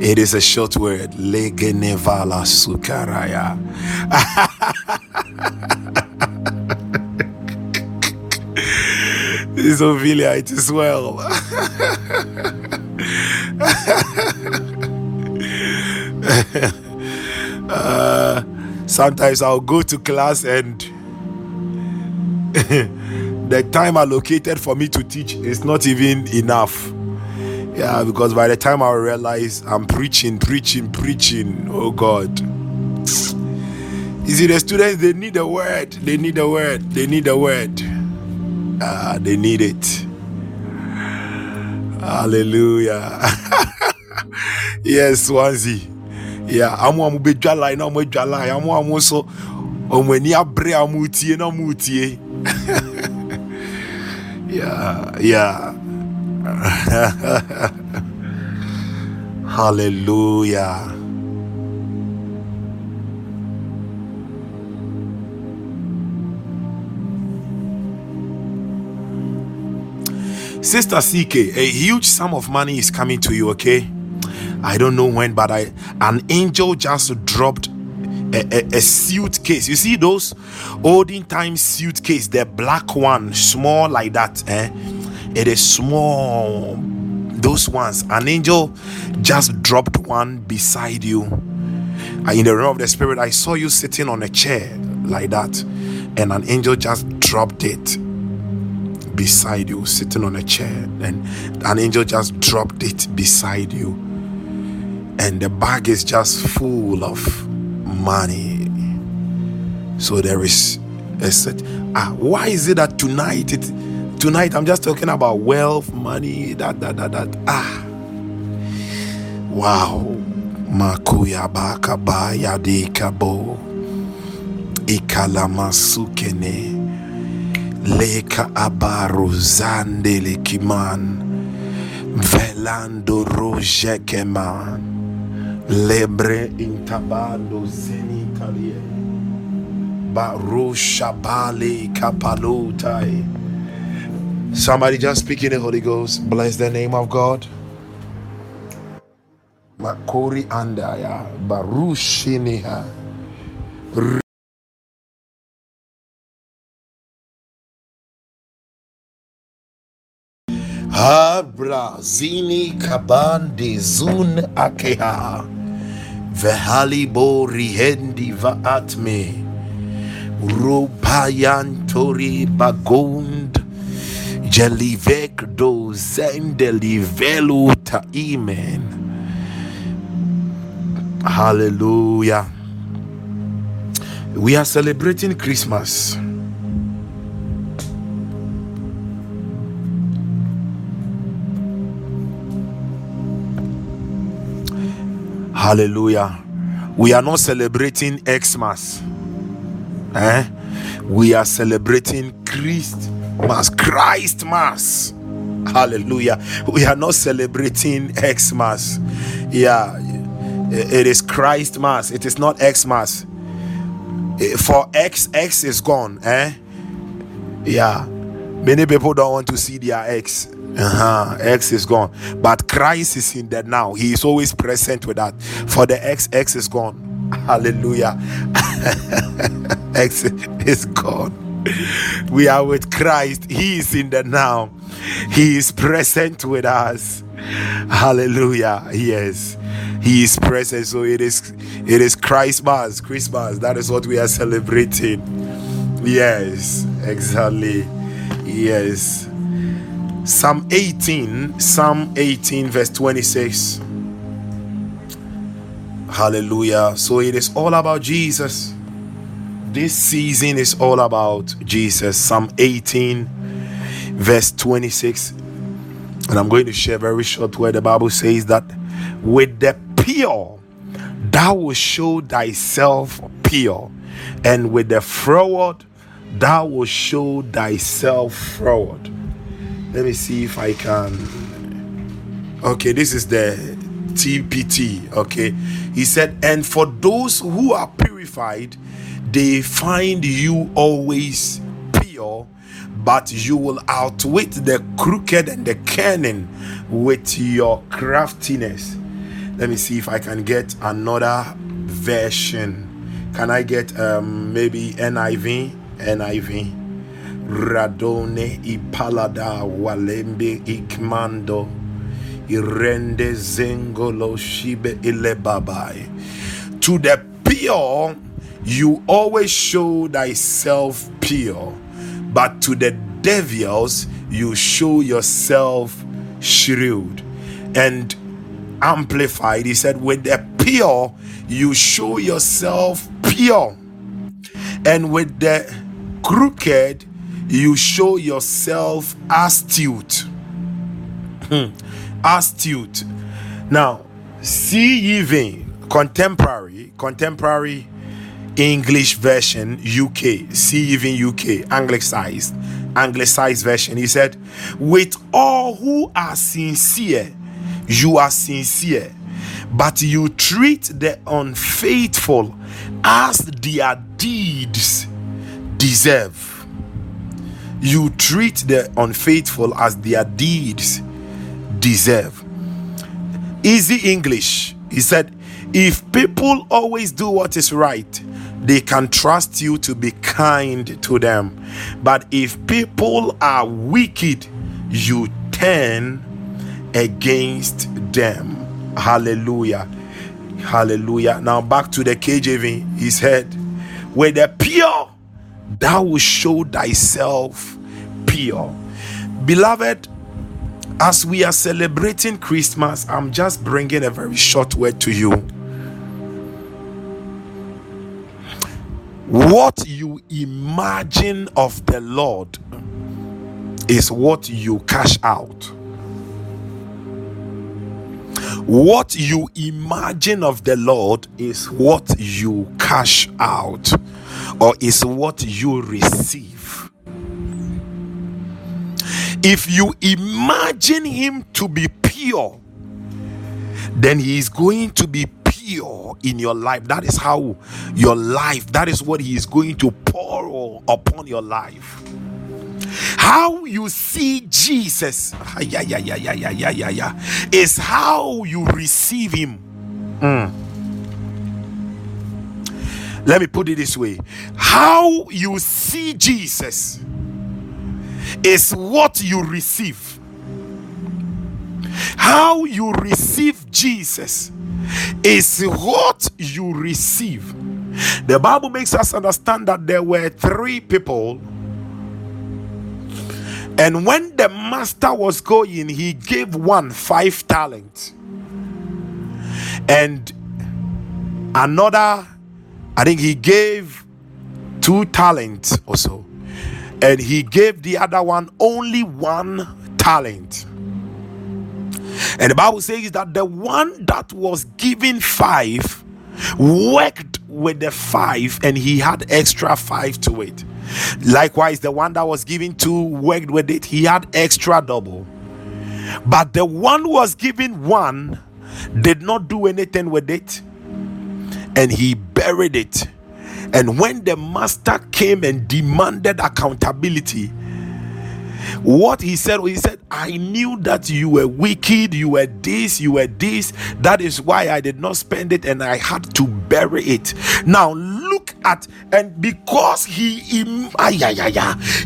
It is a short word. Legenevala sukaraya. this is Ophelia, it is well. uh, sometimes I'll go to class and the time allocated for me to teach is not even enough. Yeah, because by the time I realize I'm preaching, preaching, preaching, oh God. You see, the students they need a word, they need a word, they need a word. Ah, they need it. Hallelujah. yes, Swansea. Yeah, I'm one be jala, I'm a jala, I'm one also. Oh, when you abre amutie, no mutie. Yeah, yeah. Hallelujah. Sister CK, a huge sum of money is coming to you, okay? I don't know when, but I an angel just dropped a, a, a, suitcase. You see those olden time suitcase, the black one, small like that. Eh? It is small. Those ones. An angel just dropped one beside you. In the realm of the spirit, I saw you sitting on a chair like that, and an angel just dropped it beside you, sitting on a chair, and an angel just dropped it beside you. And the bag is just full of money. So there is a set. Ah, why is it that tonight it tonight I'm just talking about wealth, money, that that that that. Ah, wow. Makuya bakaba yadikabo ikalamasukene leka abaru zandele kiman velando rojekeman Lebre intabando zenitalie. Barusha bale kapalutai. Somebody just speak in the Holy Ghost. Bless the name of God. Makori andaya barushiniha. Abra zini kabande zun akeha. Vehali bo rihendi vaatme. Rupayantori bagond. Jelivek do zendelivelu taimen. Hallelujah. We are celebrating Christmas. Hallelujah. We are not celebrating Xmas. Eh? We are celebrating Christmas. Christ Mass. Hallelujah. We are not celebrating Xmas. Yeah. It is Christ Mass. It is not Xmas. Eh, for X, X is gone. Eh? Yeah. Many people don't want to see their X. Uh-huh. X is gone. But Christ is in there now. He is always present with that. For the X, X is gone. Hallelujah. X is gone. We are with Christ. He is in the now. He is present with us. Hallelujah. Yes. He is present. So it is it is Christmas. Christmas. That is what we are celebrating. Yes, exactly. Yes. Psalm 18, Psalm 18, verse 26. Hallelujah. So it is all about Jesus. This season is all about Jesus. Psalm 18, verse 26. And I'm going to share very short where the Bible says that with the pure, thou will show thyself pure, and with the froward, thou will show thyself froward let me see if I can. Okay, this is the TPT. Okay, he said, and for those who are purified, they find you always pure, but you will outwit the crooked and the cunning with your craftiness. Let me see if I can get another version. Can I get um maybe NIV? NIV. Radone ipalada walembe ikmando irende zengolo shibe ilebabai. To the pure, you always show thyself pure, but to the devils, you show yourself shrewd. And amplified, he said, with the pure, you show yourself pure, and with the crooked, you show yourself astute. Hmm. astute. Now, see even contemporary, contemporary English version UK, see even UK, anglicized, anglicized version. He said, With all who are sincere, you are sincere, but you treat the unfaithful as their deeds deserve you treat the unfaithful as their deeds deserve. Easy English. He said, if people always do what is right, they can trust you to be kind to them. But if people are wicked, you turn against them. Hallelujah. Hallelujah. Now back to the KJV. He said, with the pure thou will show thyself pure. Beloved, as we are celebrating Christmas, I'm just bringing a very short word to you. What you imagine of the Lord is what you cash out. What you imagine of the Lord is what you cash out or is what you receive. If you imagine Him to be pure, then He is going to be pure in your life. That is how your life, that is what He is going to pour upon your life. How you see Jesus ah, yeah, yeah, yeah, yeah, yeah, yeah, yeah, is how you receive Him. Mm. Let me put it this way how you see Jesus is what you receive. How you receive Jesus is what you receive. The Bible makes us understand that there were three people and when the master was going, he gave one five talents, and another I think he gave two talents or so, and he gave the other one only one talent. And the Bible says that the one that was given five worked with the five and he had extra five to it. Likewise, the one that was given two worked with it, he had extra double. But the one who was given one did not do anything with it and he buried it. And when the master came and demanded accountability, what he said, he said, I knew that you were wicked, you were this, you were this. That is why I did not spend it and I had to bury it. Now look at, and because he, Im-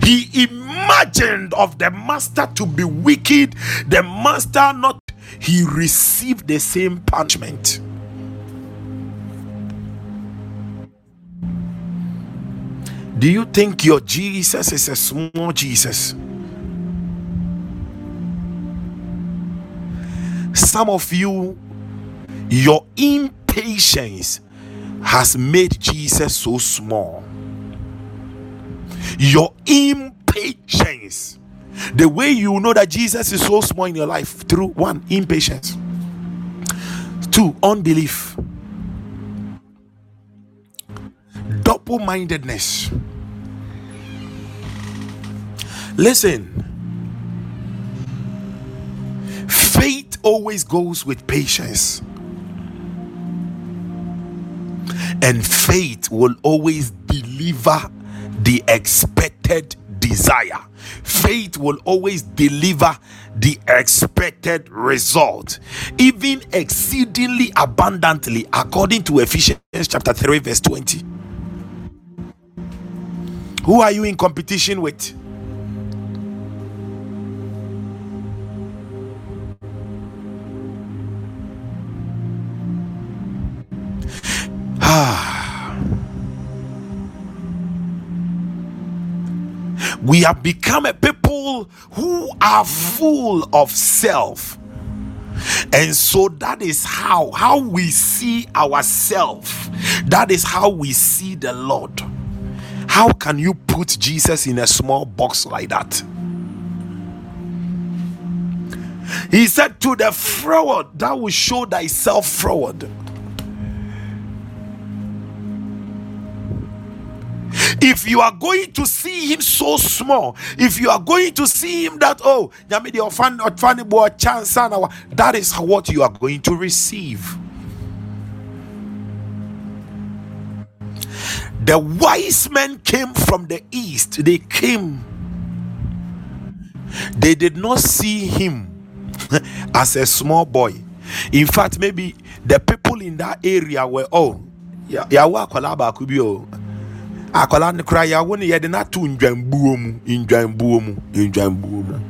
he imagined of the master to be wicked, the master not, he received the same punishment. Do you think your Jesus is a small Jesus? Some of you, your impatience has made Jesus so small. Your impatience, the way you know that Jesus is so small in your life, through one, impatience, two, unbelief, double mindedness. Listen, faith always goes with patience. And faith will always deliver the expected desire. Faith will always deliver the expected result, even exceedingly abundantly, according to Ephesians chapter 3, verse 20. Who are you in competition with? we have become a people who are full of self. And so that is how how we see ourselves that is how we see the lord. How can you put jesus in a small box like that? He said to the forward that will show thyself forward if you are going to see him so small if you are going to see him that oh that is what you are going to receive. The wise men came from the east. They came. They did not see him as a small boy. In fact maybe the people in that area were oh yeah oh. yeah akwadaa no koraa yɛawo no yɛde no ato mu. Mu. Mu.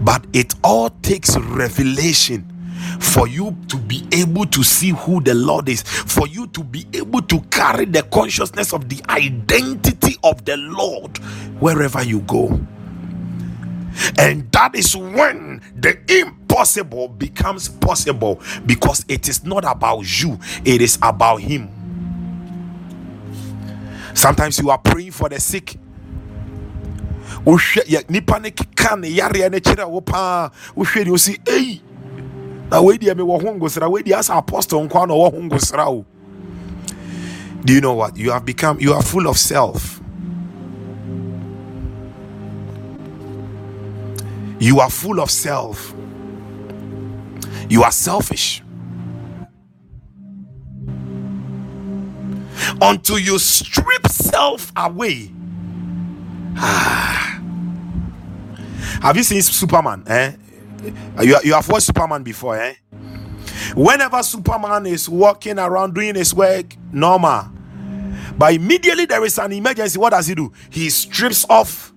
But it all takes revelation for you to be able to see who the Lord is, for you to be able to carry the consciousness of the identity of the Lord wherever you go. And that is when the impossible becomes possible because it is not about you, it is about Him. Sometimes you are praying for the sick. nipa ne keka ne yareɛ no kyerɛ wo paa wohwɛ de wosi ei na deɛ apostle nkwa na do you know what you have become you are full of self You are full of self. You are selfish. Until you strip self away. have you seen Superman? Eh? You, you have watched Superman before, eh? Whenever Superman is walking around doing his work, normal. But immediately there is an emergency, what does he do? He strips off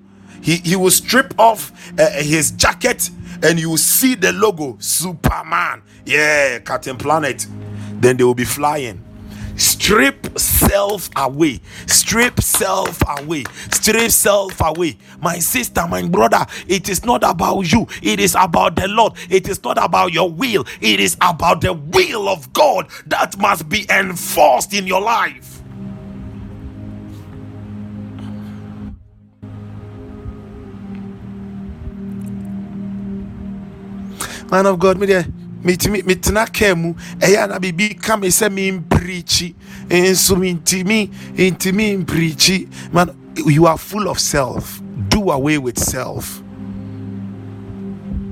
he, he will strip off uh, his jacket and you see the logo Superman. Yeah, Captain Planet. Then they will be flying. Strip self away. Strip self away. Strip self away. My sister, my brother, it is not about you. It is about the Lord. It is not about your will. It is about the will of God that must be enforced in your life. Man of god me there metumi metena kaa mu. Ɛyɛ ana biribi ka me sɛ mempreakyi nso mentimi ntimi mpreakyi man you are full of self. Do away with self.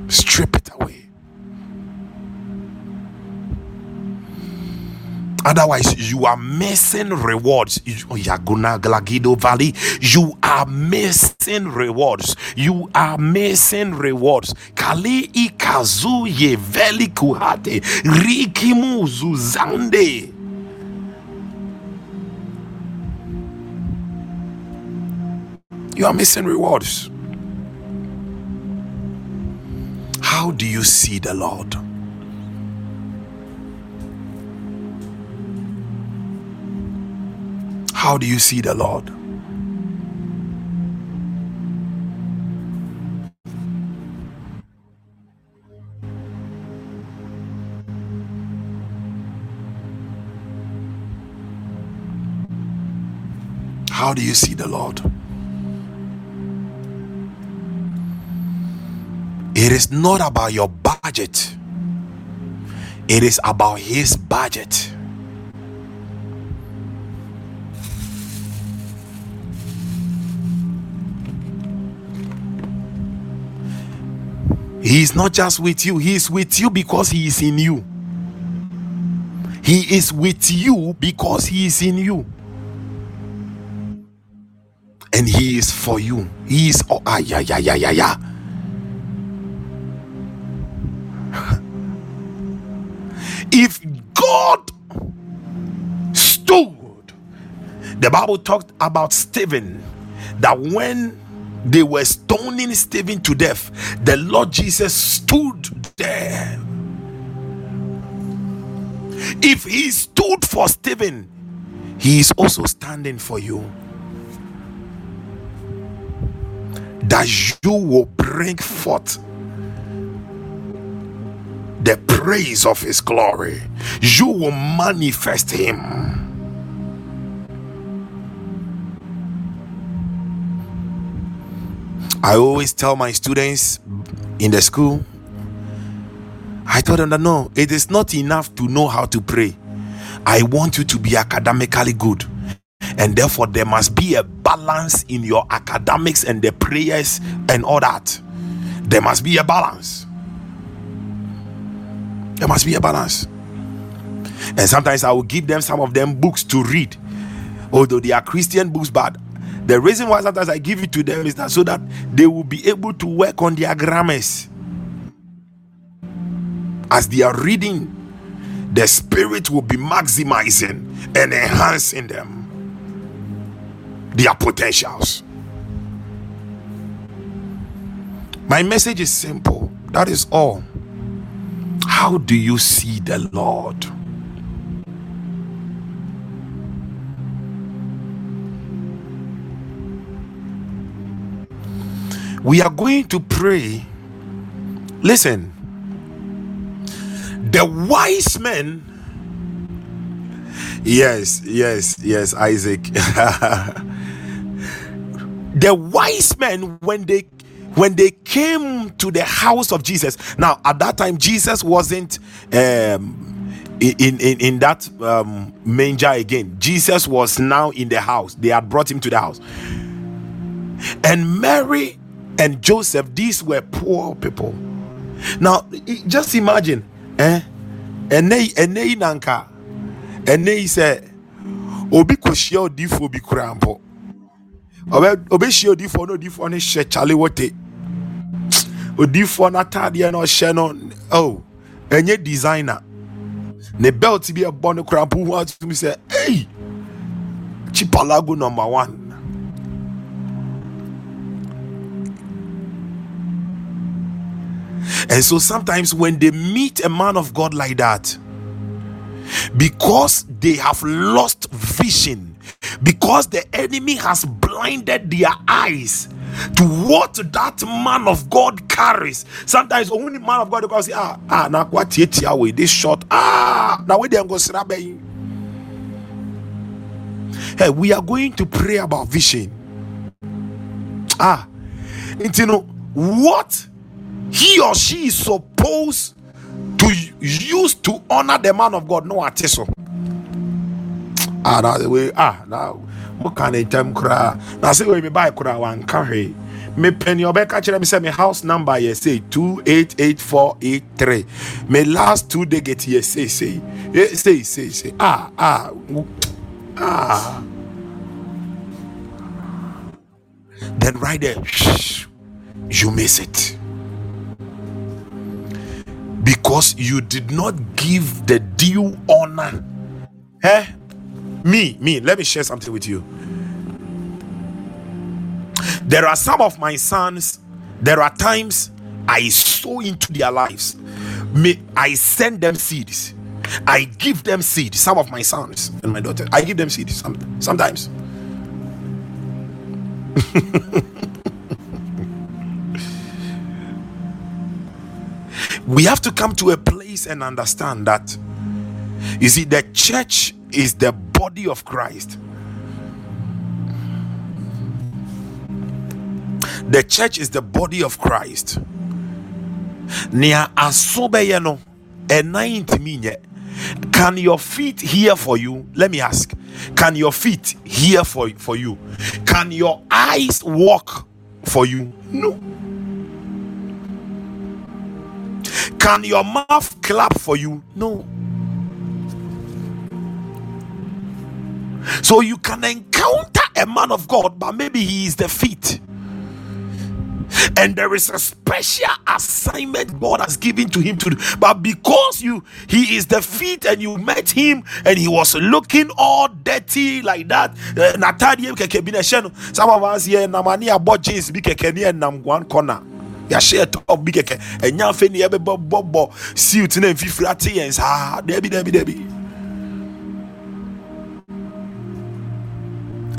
Strip it away Otherwise, you are missing rewards. Oh, Yaguna Glagido Valley. You are missing rewards. You are missing rewards. Kali ikazu ye veli kuhate. Rikimu zuzande. You are missing rewards. How do you see the Lord? How do you see the Lord? How do you see the Lord? It is not about your budget, it is about His budget. He is not just with you, He is with you because He is in you. He is with you because He is in you. And He is for you. He is, oh, ah, yeah, yeah, yeah, yeah, yeah. if God stood, the Bible talked about Stephen that when they were stoning Stephen to death. The Lord Jesus stood there. If he stood for Stephen, he is also standing for you. That you will bring forth the praise of his glory, you will manifest him. I always tell my students in the school, I told them that no, it is not enough to know how to pray. I want you to be academically good. And therefore, there must be a balance in your academics and the prayers and all that. There must be a balance. There must be a balance. And sometimes I will give them some of them books to read, although they are Christian books, but the reason why sometimes I give it to them is that so that they will be able to work on their grammars. As they are reading, the spirit will be maximizing and enhancing them their potentials. My message is simple. That is all. How do you see the Lord? We are going to pray. Listen, the wise men. Yes, yes, yes, Isaac. the wise men, when they when they came to the house of Jesus. Now, at that time, Jesus wasn't um, in, in in that um, manger again. Jesus was now in the house. They had brought him to the house, and Mary and Joseph, these were poor people. Now, just imagine, eh? Ene ene nanka, ene say, obi koshia odifo bi krampo. Obe obi shia odifo no odifo ne she chale wote. Odifo na tade no she no oh, enye designer. Ne belt bi e bon krampo hu atumi say, "Hey! Chipalago number 1." And so sometimes when they meet a man of God like that, because they have lost vision, because the enemy has blinded their eyes to what that man of God carries. Sometimes only man of God goes, ah, ah, now what yet away this short, ah, now we don't go Hey, we are going to pray about vision. Ah, you know what he or she is supposed to use to honor the man of God. No atiso. Ah na we ah na mo kan entem kura na say we buy wan ka hwe me penny obeka kyerɛ me sɛ me house number yɛ say 288483 me last two day get yɛ say say say say say ah ah ah. Then right there you miss it because you did not give the due honor. Eh? Me, me, let me share something with you. There are some of my sons, there are times I sow into their lives. Me, I send them seeds. I give them seed. Some of my sons and my daughter, I give them seeds sometimes. we have to come to a place and understand that you see the church is the body of Christ. The church is the body of Christ. Nea asobɛyɛ no ɛnan ntumi nyɛ can your feet hear for you? Let me ask. Can your feet hear for, for you? Can your eyes walk for you? No Can your mouth clap for you? No. So you can encounter a man of God, but maybe he is the feet. And there is a special assignment God has given to him to do. But because you he is the feet and you met him and he was looking all dirty like that. Eh, some of us here, Namani about jeans, be kekeni nam one corner yɛahyɛ top bi kɛkɛ. Ɛnya afei ne yɛbɛbɔbɔ silt na mfifiri ate yɛn saa. Dabi dabi dabi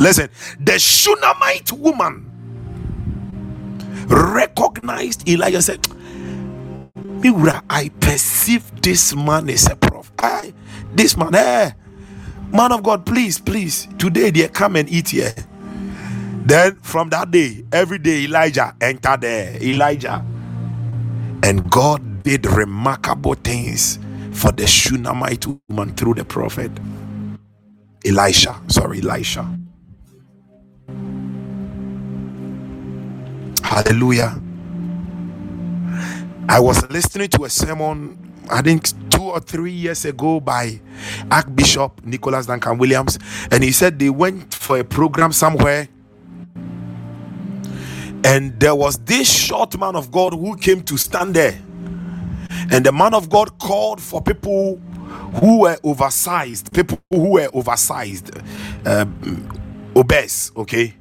listen the shunammite woman recognized elijah said miwura i perceive this man is a prophet. I, this man eh? Man of god please please today they come and eat here then from that day, every day Elijah entered there. Elijah. And God did remarkable things for the Shunammite woman through the prophet Elisha. Sorry, Elisha. Hallelujah. I was listening to a sermon, I think two or three years ago, by Archbishop Nicholas Duncan Williams, and he said they went for a program somewhere and there was this short man of God who came to stand there. And the man of God called for people who were oversized, people who were oversized, um, obese, okay?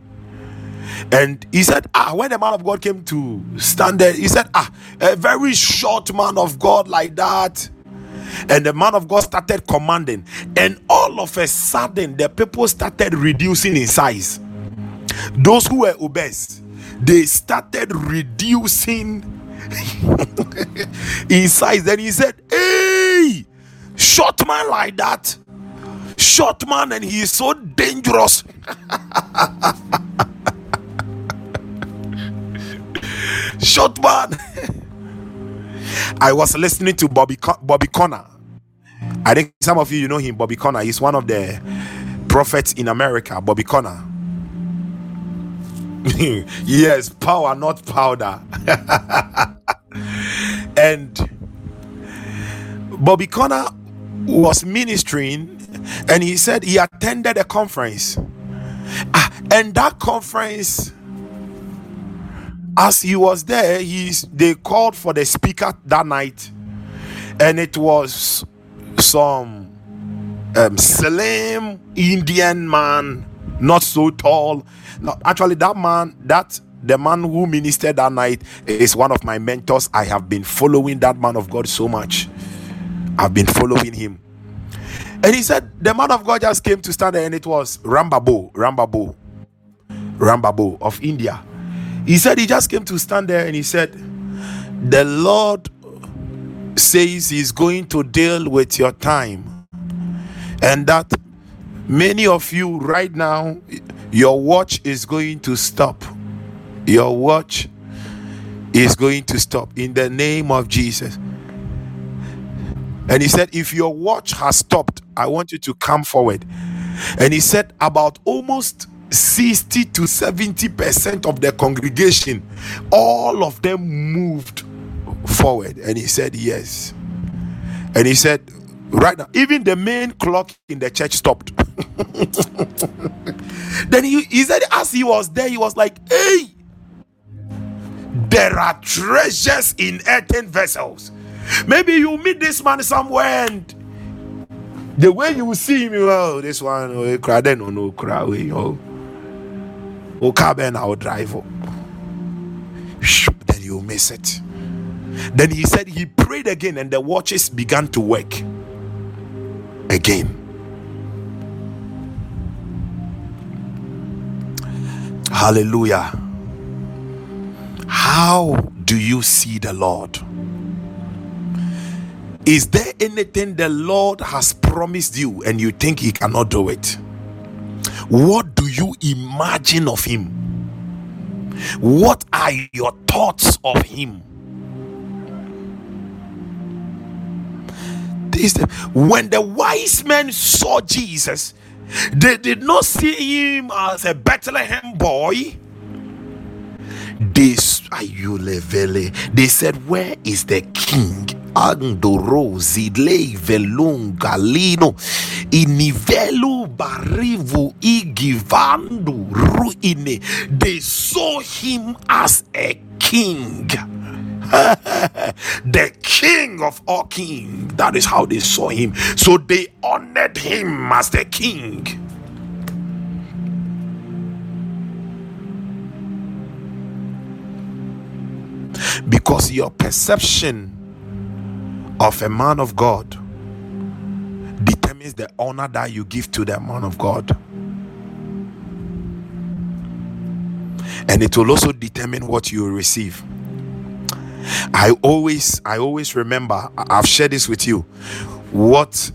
And he said, Ah, when the man of God came to stand there, he said, Ah, a very short man of God like that. And the man of God started commanding, and all of a sudden, the people started reducing in size. Those who were obese, they started reducing in size. Then he said, Hey, short man like that, short man, and he is so dangerous. short man. I was listening to Bobby Bobby Conner. I think some of you you know him, Bobby Conner. He's one of the prophets in America, Bobby Conner. yes, power, not powder. and Bobby Conner was ministering and he said he attended a conference. Ah, and that conference, as he was there, he's they called for the speaker that night, and it was some um, slim Indian man, not so tall, no, actually, that man, that the man who ministered that night is one of my mentors. I have been following that man of God so much. I've been following him. And he said, the man of God just came to stand there, and it was Rambabo, Rambabo, Rambabo of India. He said he just came to stand there and he said, The Lord says He's going to deal with your time, and that many of you right now your watch is going to stop. Your watch is going to stop in the name of Jesus. And he said, If your watch has stopped, I want you to come forward. And he said, About almost 60 to 70 percent of the congregation, all of them moved forward. And he said, Yes. And he said, Right now, even the main clock in the church stopped. then he, he said, As he was there, he was like, Hey, there are treasures in earthen vessels. Maybe you meet this man somewhere and the way you see him, you oh, this one, oh, cry, then, oh, no, cry, oh, oh, car, I will drive. Oh. Then you miss it. Then he said he prayed again, and the watches began to work again. Hallelujah. How do you see the Lord? Is there anything the Lord has promised you and you think He cannot do it? What do you imagine of Him? What are your thoughts of Him? This, when the wise men saw Jesus, they did not see him as a Bethlehem boy they they said, Where is the king? Ruine. They saw him as a king. the king of all kings. That is how they saw him. So they honored him as the king. because your perception of a man of God determines the honor that you give to the man of God. And it will also determine what you receive. I always I always remember I've shared this with you what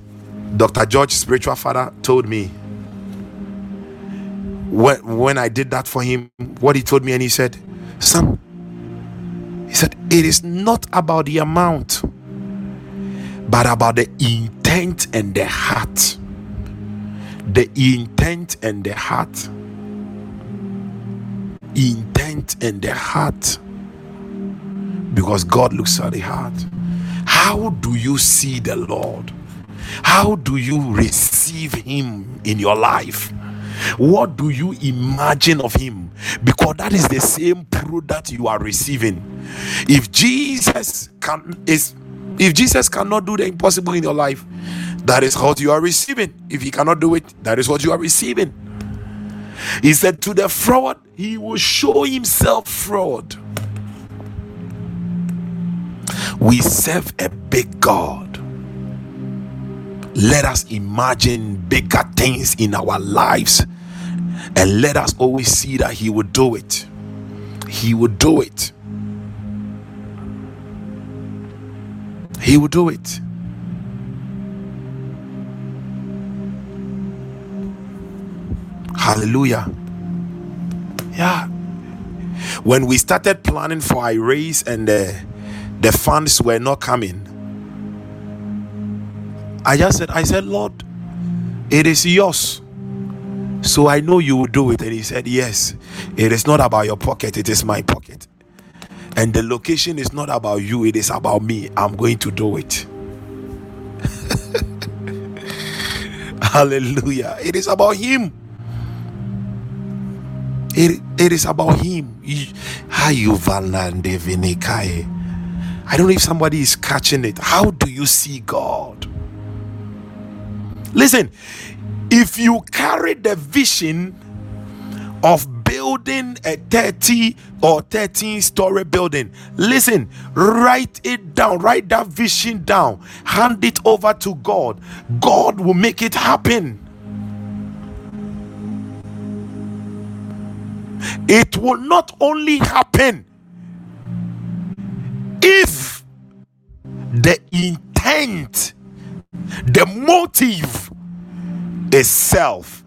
Dr. George spiritual father told me when when I did that for him what he told me and he said son he said, It is not about the amount, but about the intent and the heart. The intent and the heart. Intent and the heart. Because God looks at the heart. How do you see the Lord? How do you receive Him in your life? What do you imagine of Him? Because that is the same product you are receiving. If Jesus can is if Jesus cannot do the impossible in your life, that is what you are receiving. If he cannot do it, that is what you are receiving. He said to the fraud, he will show himself fraud. We serve a big God. Let us imagine bigger things in our lives and let us always see that He will do it. He will do it. He will do it. Hallelujah. Yeah. When we started planning for a race and the, the funds were not coming, I just said, I said, Lord, it is yours. So I know you will do it. And he said, Yes, it is not about your pocket, it is my pocket. And the location is not about you, it is about me. I'm going to do it. Hallelujah. It is about him. It, it is about him. I don't know if somebody is catching it. How do you see God? Listen, if you carry the vision of building a 30 or 13 story building, listen, write it down, write that vision down, hand it over to God. God will make it happen. It will not only happen if the intent, the motive, is self.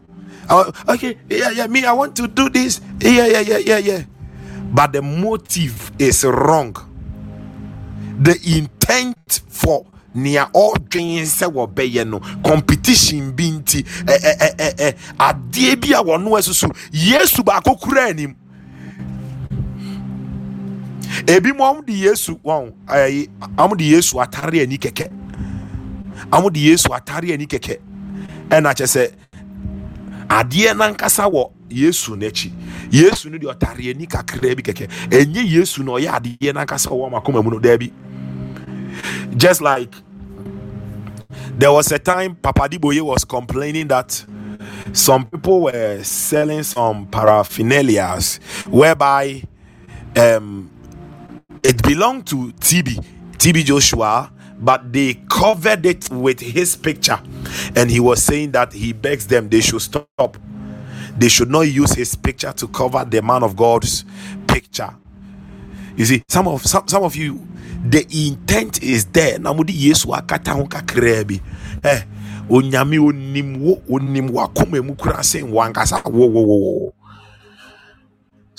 Uh, okay, yeah, yeah, me, I want to do this. Yeah, yeah, yeah, yeah, yeah. but the motive is wrong the intent for nea ɔdwen sɛ wɔbɛyɛ no competition bi nti eh, eh, eh, adeɛ bi a wɔno asusu yesu baako kura anim ebi mu ɔmo de yesu wɔn ɛyi ɔmo de yesu atare ani kɛkɛ ɔmo de yesu atare ani kɛkɛ ɛna kyɛ sɛ adeɛ nankasa wɔ yesu n'akyi. Yesu no de ɔtare ani kakra bi kɛkɛ ɛnyɛ yesu na ɔyɛ adeɛ nankasa wɔ ɔmo akoma mu no daabi. Just like there was a time Papa Diboye was complaining that some people were selling some paraphernalias whereby um, it belonged to TB, TB Joshua, but they covered it with his picture. And he was saying that he begs them they should stop. They should not use his picture to cover the man of God's picture. You see, some of some, some of you the intent is there na mo de yesu akata ho eh onyame onim wo onim wakoma mu kura sen wankasa wo wo wo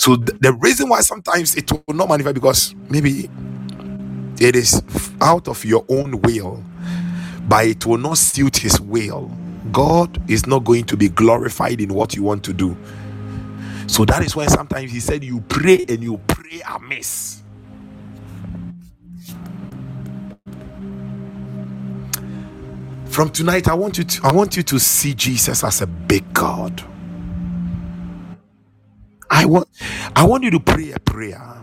so the, the reason why sometimes it will not manifest because maybe it is out of your own will but it will not suit his will. God is not going to be glorified in what you want to do. So that is why sometimes he said you pray and you pray amiss. From tonight, I want you to I want you to see Jesus as a big God. I want I want you to pray a prayer.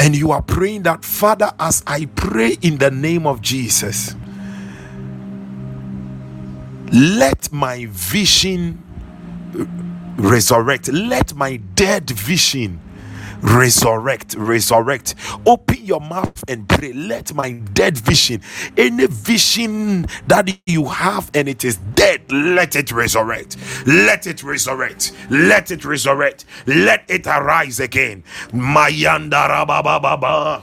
And you are praying that Father, as I pray in the name of Jesus, let my vision resurrect. Let my dead vision resurrect, resurrect. Open your mouth and pray. Let my dead vision, any vision that you have and it is dead, let it resurrect. Let it resurrect. Let it resurrect. Let it arise again. Mayanda rabababa.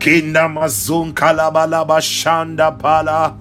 Kinda mazun kalabalaba shanda pala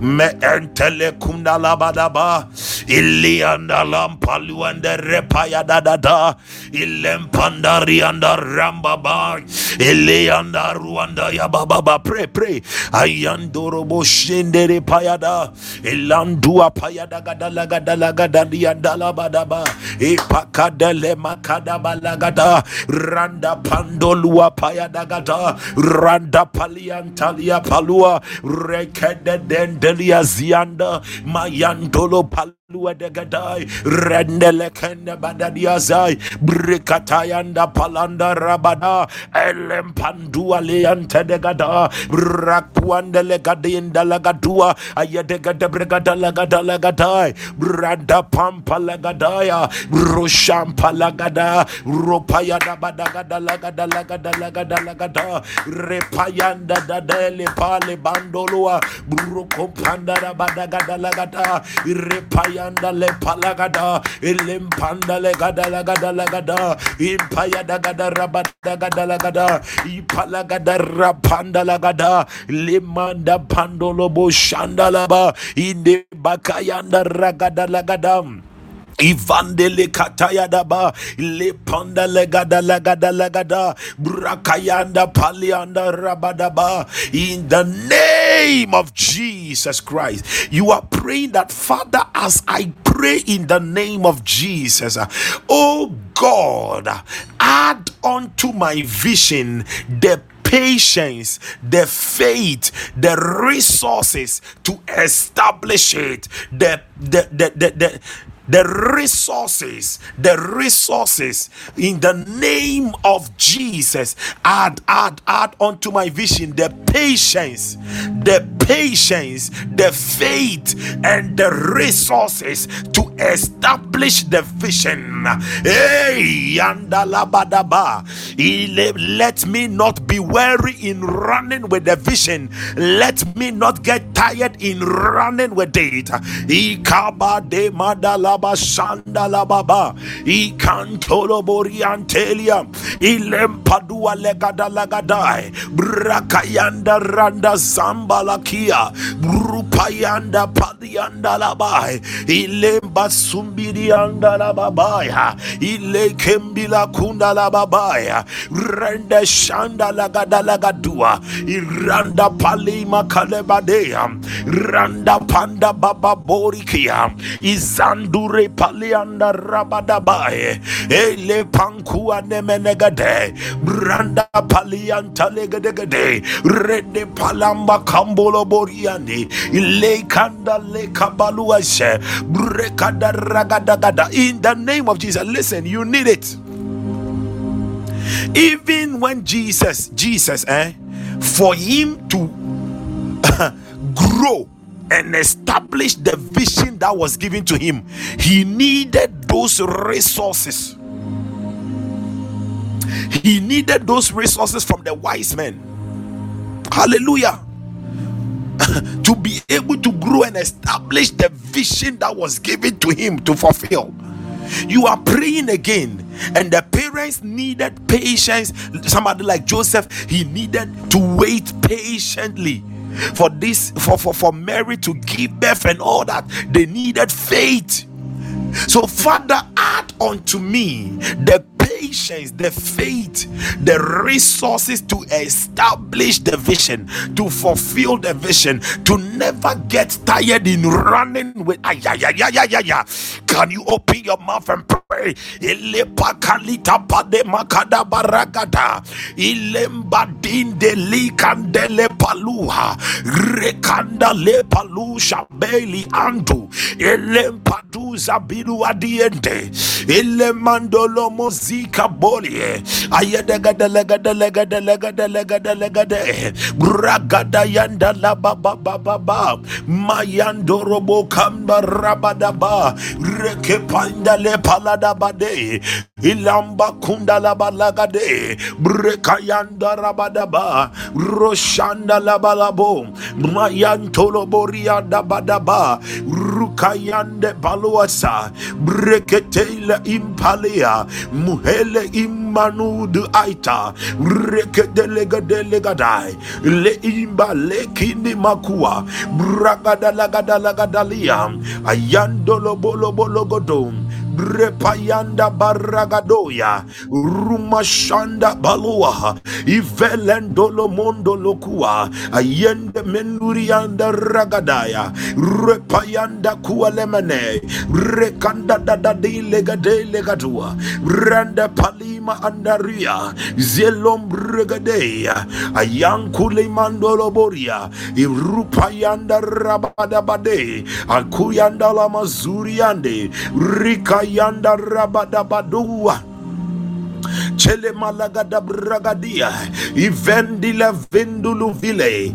me entele kunda labadaba ilianda lampaluanda repaya dadada ilempandari anda rambaba ilianda ruanda yababa pray pray ayandoro boshendere payada ilandua payada gadala gadala gadali andala badaba ipakadele makada balagada randa pandolua payada gada randa paliantalia palua. Rekede dende Delia Zianda Mayandolo Palua de Gadai Rendele Kende Badadiazai Brikatayanda Palanda Rabada Elempandua Leante de Gada Rakwandele Gadinda Lagadua Ayedega de Brigada Lagada Lagadai Branda Pampa Lagadaya Roshampa Lagada Ropayada Badagada Lagada Lagada Lagada Lagada Repayanda Dadele Pale Bandolua Bruko pandara badagada lagada irepayanda le palagada ilempanda le gada lagada lagada impayada gada impaya da gada rabada gada lagada ipalagada rapanda lagada limanda pandolo bo shandalaba inde bakayanda ragada lagadam Ivandele kataya daba le panda legada legada legada brakayanda palianda rabadaba in the name of Jesus Christ you are praying that father as I pray in the name of Jesus oh God add unto my vision the patience, the faith, the resources to establish it, the the the the, the, the resources, the resources in the name of Jesus. Add, add, add unto my vision the patience, the patience, the faith, and the resources to establish the vision. Hey, let me not be weary in running with the vision. Let me not get tired in running with it. Laba shanda lababa. I kantolo boriantelia ilempadua legada lagadai. Brakayanda randa zambala borikia rupayanda palianda labai. Ilemba sumbirianda lababaya ile kembila kunda lababaya rende shanda lagada lagadua. Iranda palima kalebadea. Randa panda baba borikia izandure palianda rabadabaye ele pankua nemenegade. Branda palianta legedegede. Rede palamba kambolo boriani. Ile kanda le kabaluase. Brekada ragadagada. In the name of Jesus listen you need it. Even when Jesus Jesus eh for him to grow and establish the vision that was given to him. He needed those resources. He needed those resources from the wise men. Hallelujah. To be able to grow and establish the vision that was given to him to fulfill. You are praying again and the parents needed patience. Somebody like joseph he needed to wait patiently for this for, for for mary to give birth and all that they needed faith. So father add unto me the patience, the faith, the resources to establish the vision, to fulfill the vision, to never get tired in running with. Ay, ay, ay, ay, ay, ay. Can you open your mouth and pray? Rekanda andu. Mozika bolie. Ayedegada legada legada legada legada legada. Bragada yanda la ba ba ba ba ba. Mayando robo kamba rabadaba. Reke panda le palada bade. Ilamba kunda la balagade. Brekayanda rabadaba. Roshanda la balabo. Mayantolo boria da badaba. Rukayande baluasa. Breketela impalia. Muhele imanudu aita. Rekedelega delegadai. Le imba le kini makua. Bragada lagada lagadalia. Ayandolo bolo bolo godom. Brepayanda baragadoya rumashanda balua ivelendolo mondo lokua ayende menurianda ragadaya repayanda kualemene rekanda dadadi legade legadua randa palima andaria zelom regadeya ayankule mandolo boria irupayanda rabadabade akuyanda la mazuriande rika yanda rabadabadua chele malagada bragadia ivendila vendulu vile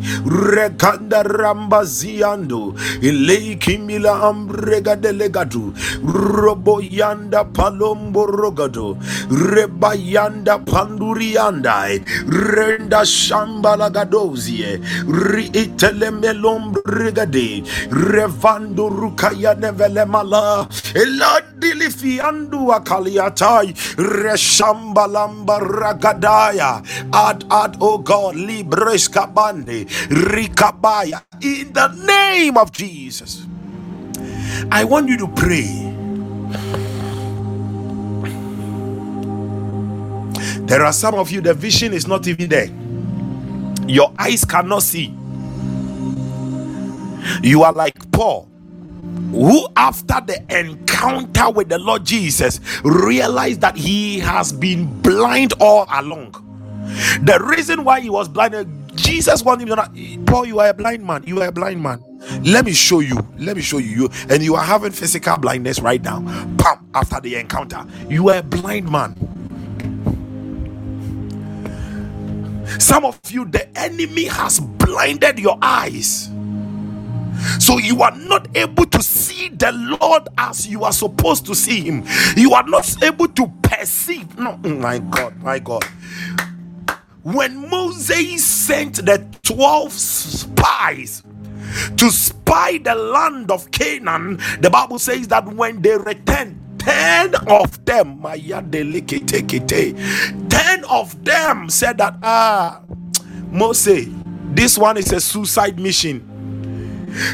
rekanda rambaziando ile kimila ambrega delegatu robo yanda palombo rogado reba yanda renda shamba lagadozie riitele melombrigade revando rukaya nevele mala eladili fiandu akaliatai reshamba lamba ragadaya ad ad oh god libres kabande rikabaya in the name of jesus i want you to pray. There are some of you the vision is not even there. Your eyes cannot see. You are like paul who after the encounter with the Lord Jesus realized that he has been blind all along. The reason why he was blind, Jesus wanted him to Paul, you are a blind man. You are a blind man. Let me show you. Let me show you. And you are having physical blindness right now. Pam, after the encounter, you are a blind man. Some of you, the enemy has blinded your eyes. So you are not able to see the Lord as you are supposed to see Him. You are not able to perceive. No, my God, my God. When Moses sent the 12 spies to spy the land of Canaan, the Bible says that when they returned, 10 of them, 10 of them said that, ah, Moses, This one is a suicide mission.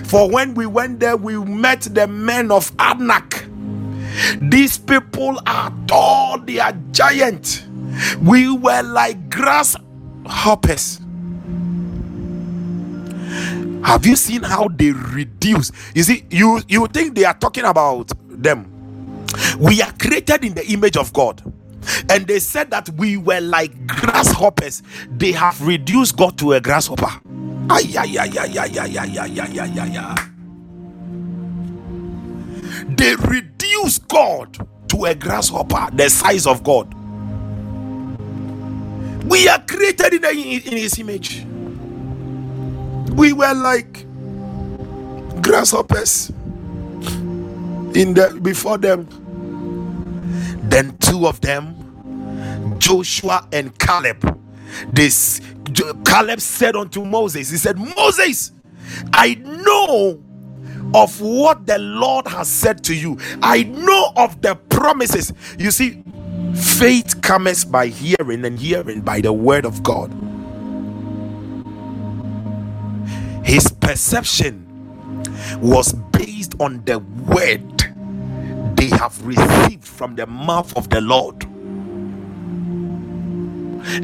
For when we went there, we met the men of Anak. These people are tall, they are giant. We were like grasshoppers. Have you seen how they reduce? You see, you you think they are talking about them. We are created in the image of God. And they said that we were like grasshoppers. They have reduced God to a grasshopper. Ay, ay, ay, ay, ay, ay, ay, ay, ay, ay, ay. They reduce God to a grasshopper, the size of God. We are created in, in His image. We were like grasshoppers in the before them. Then two of them, Joshua and Caleb, this Caleb said unto Moses, He said, Moses, I know of what the Lord has said to you. I know of the promises. You see, faith comes by hearing, and hearing by the word of God. His perception was based on the word they have received from the mouth of the Lord.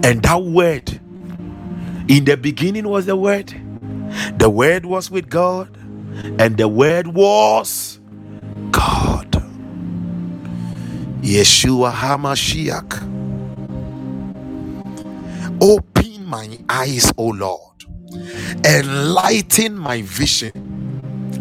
And that word, in the beginning was the word, the word was with God, and the word was God. Yeshua HaMashiach. Open my eyes, O Lord, enlighten my vision.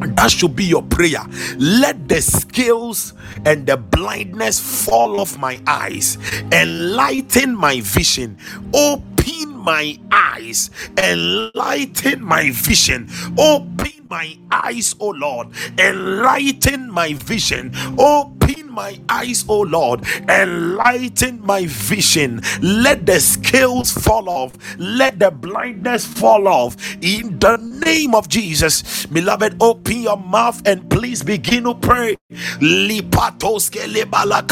That should be your prayer. Let the scales and the blindness fall off my eyes, enlighten my vision, open my eyes, enlighten my vision, open my eyes, O Lord, enlighten my vision, open my eyes, O Lord, enlighten my vision. Let the scales fall off, let the blindness fall off. In the name of Jesus. Beloved, open your mouth and please begin to pray. Lipatoske lebala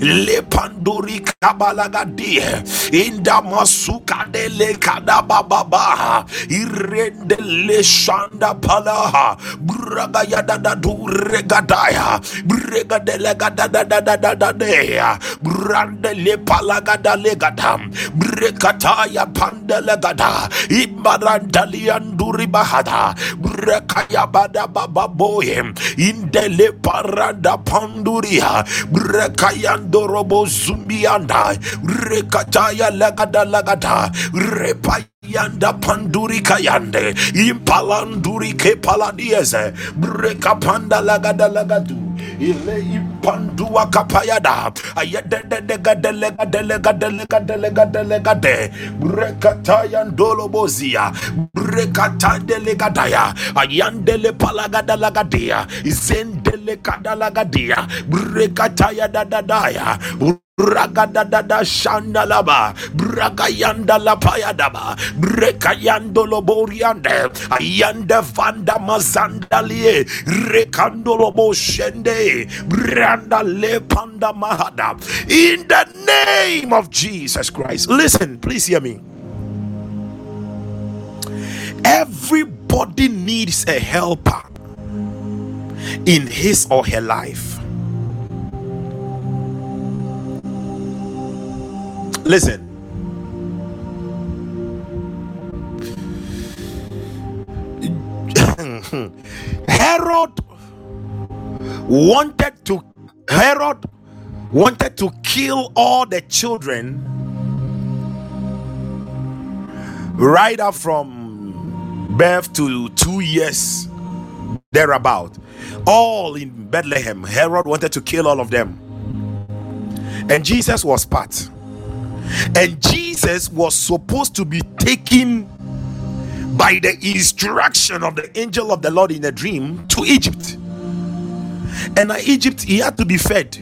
lepan Manduri Kabalagadi Inda Masuka Dele Kadababa Irendele Shanda Palaha. Bragayada Dadu Regadaya Bregadele Gadadadadadadadea Brandele Palagada Legadam Brekataya Pandelegada Ibarandalianduri Bahada. Brekaya Bada Baba Bohem. Indele Parada Panduria. Brekayandorobos zumbianda rekataya lagada lagada repa yanda panduri kayande impalanduri ke paladieze brekapanda lagada lagadu ile impandua kapayada ayedededegedelegadelegadelegadelegade brekataya ndolobozia brekatadelegadaya ayandele palagadalagadia zendele kadalagadia brekataya dadadaya Ragadadada Shandalaba Bragayanda Lapayadaba Brekayando Loboriande Ayanda Vanda Mazandalie Rekandolobo Shende Branda Lepanda Mahada in the name of Jesus Christ. Listen, please hear me. Everybody needs a helper in his or her life. Listen. Herod wanted to Herod wanted to kill all the children right up from birth to two years thereabout. All in Bethlehem Herod wanted to kill all of them. And Jesus was part and Jesus was supposed to be taken by the instruction of the angel of the Lord in a dream to Egypt. And at Egypt, he had to be fed.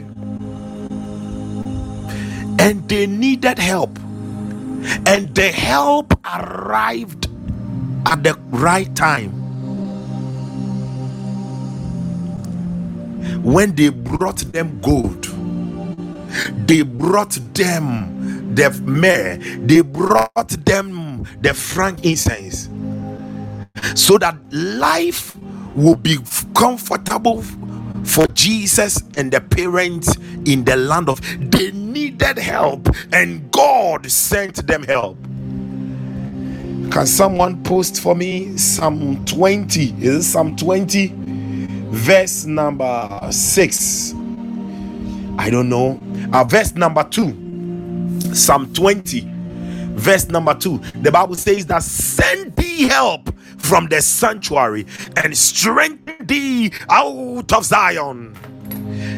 And they needed help. And the help arrived at the right time. when they brought them gold, they brought them the myrrh, they brought them the frankincense, so that life will be comfortable for Jesus and the parents in the land of they needed help and God sent them help. Can someone post for me Psalm 20? Is it Psalm 20 verse number 6? I don't know. Uh, verse number 2. Psalm 20 verse number 2. The Bible says that send thee help from the sanctuary and strengthen thee out of Zion.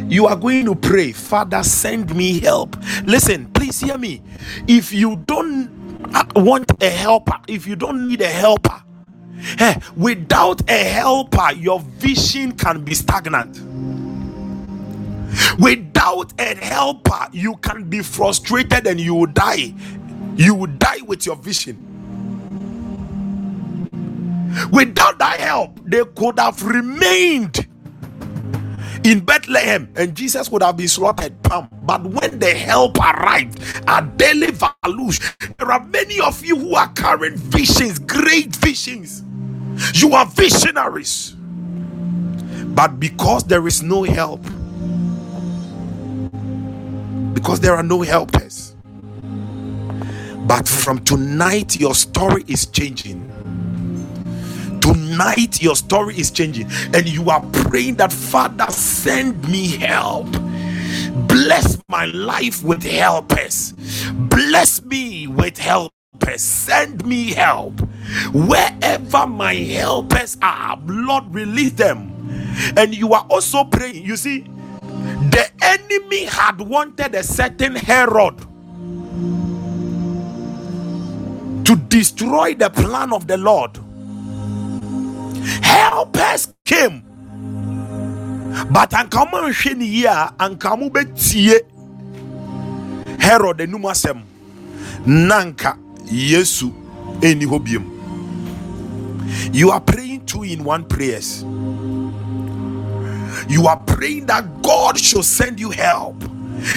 You are going to pray, Father, send me help. Listen, please hear me. If you don't want a helper, if you don't need a helper, eh, without a helper, your vision can be stagnant. Without a helper, you can be frustrated and you will die. You will die with your vision. Without that help, they could have remained in Bethlehem and Jesus would have been slaughtered. Pam. But when the help arrived at Daily Valush, there are many of you who are carrying visions, great visions. You are visionaries. But because there is no help, because there are no helpers. But from tonight, your story is changing Tonight, your story is changing, and you are praying that Father, send me help. Bless my life with helpers. Bless me with help send me help wherever my helpers are lord release them and you are also praying you see the enemy had wanted a certain herod to destroy the plan of the lord. Helpers came. But anka ɔmanhwɛ ne yie a anka mo bɛtie herod anum asɛm na anka yesu biom. You are praying two in one prayers you are praying that god should send you help.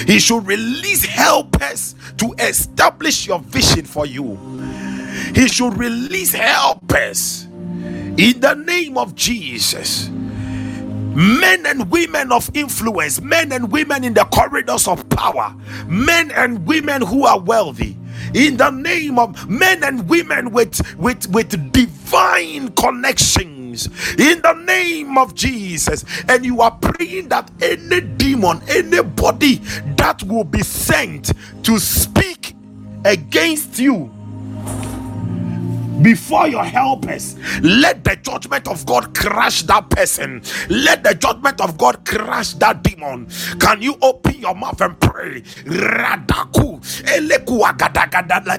He should release helpers to establish your vision for you. He should release helpers in the name of Jesus. Men and women of influence, men and women in the corridors of power, men and women who are wealthy, in the name of men and women with with with divine connections in the name of Jesus. And you are praying that any demon anybody that will be sent to speak against you before your helpers. Let the judgment of God crush that person. Let the judgment of God crush that demon. Can you open your mouth and pray? Radaku eleku agadagada da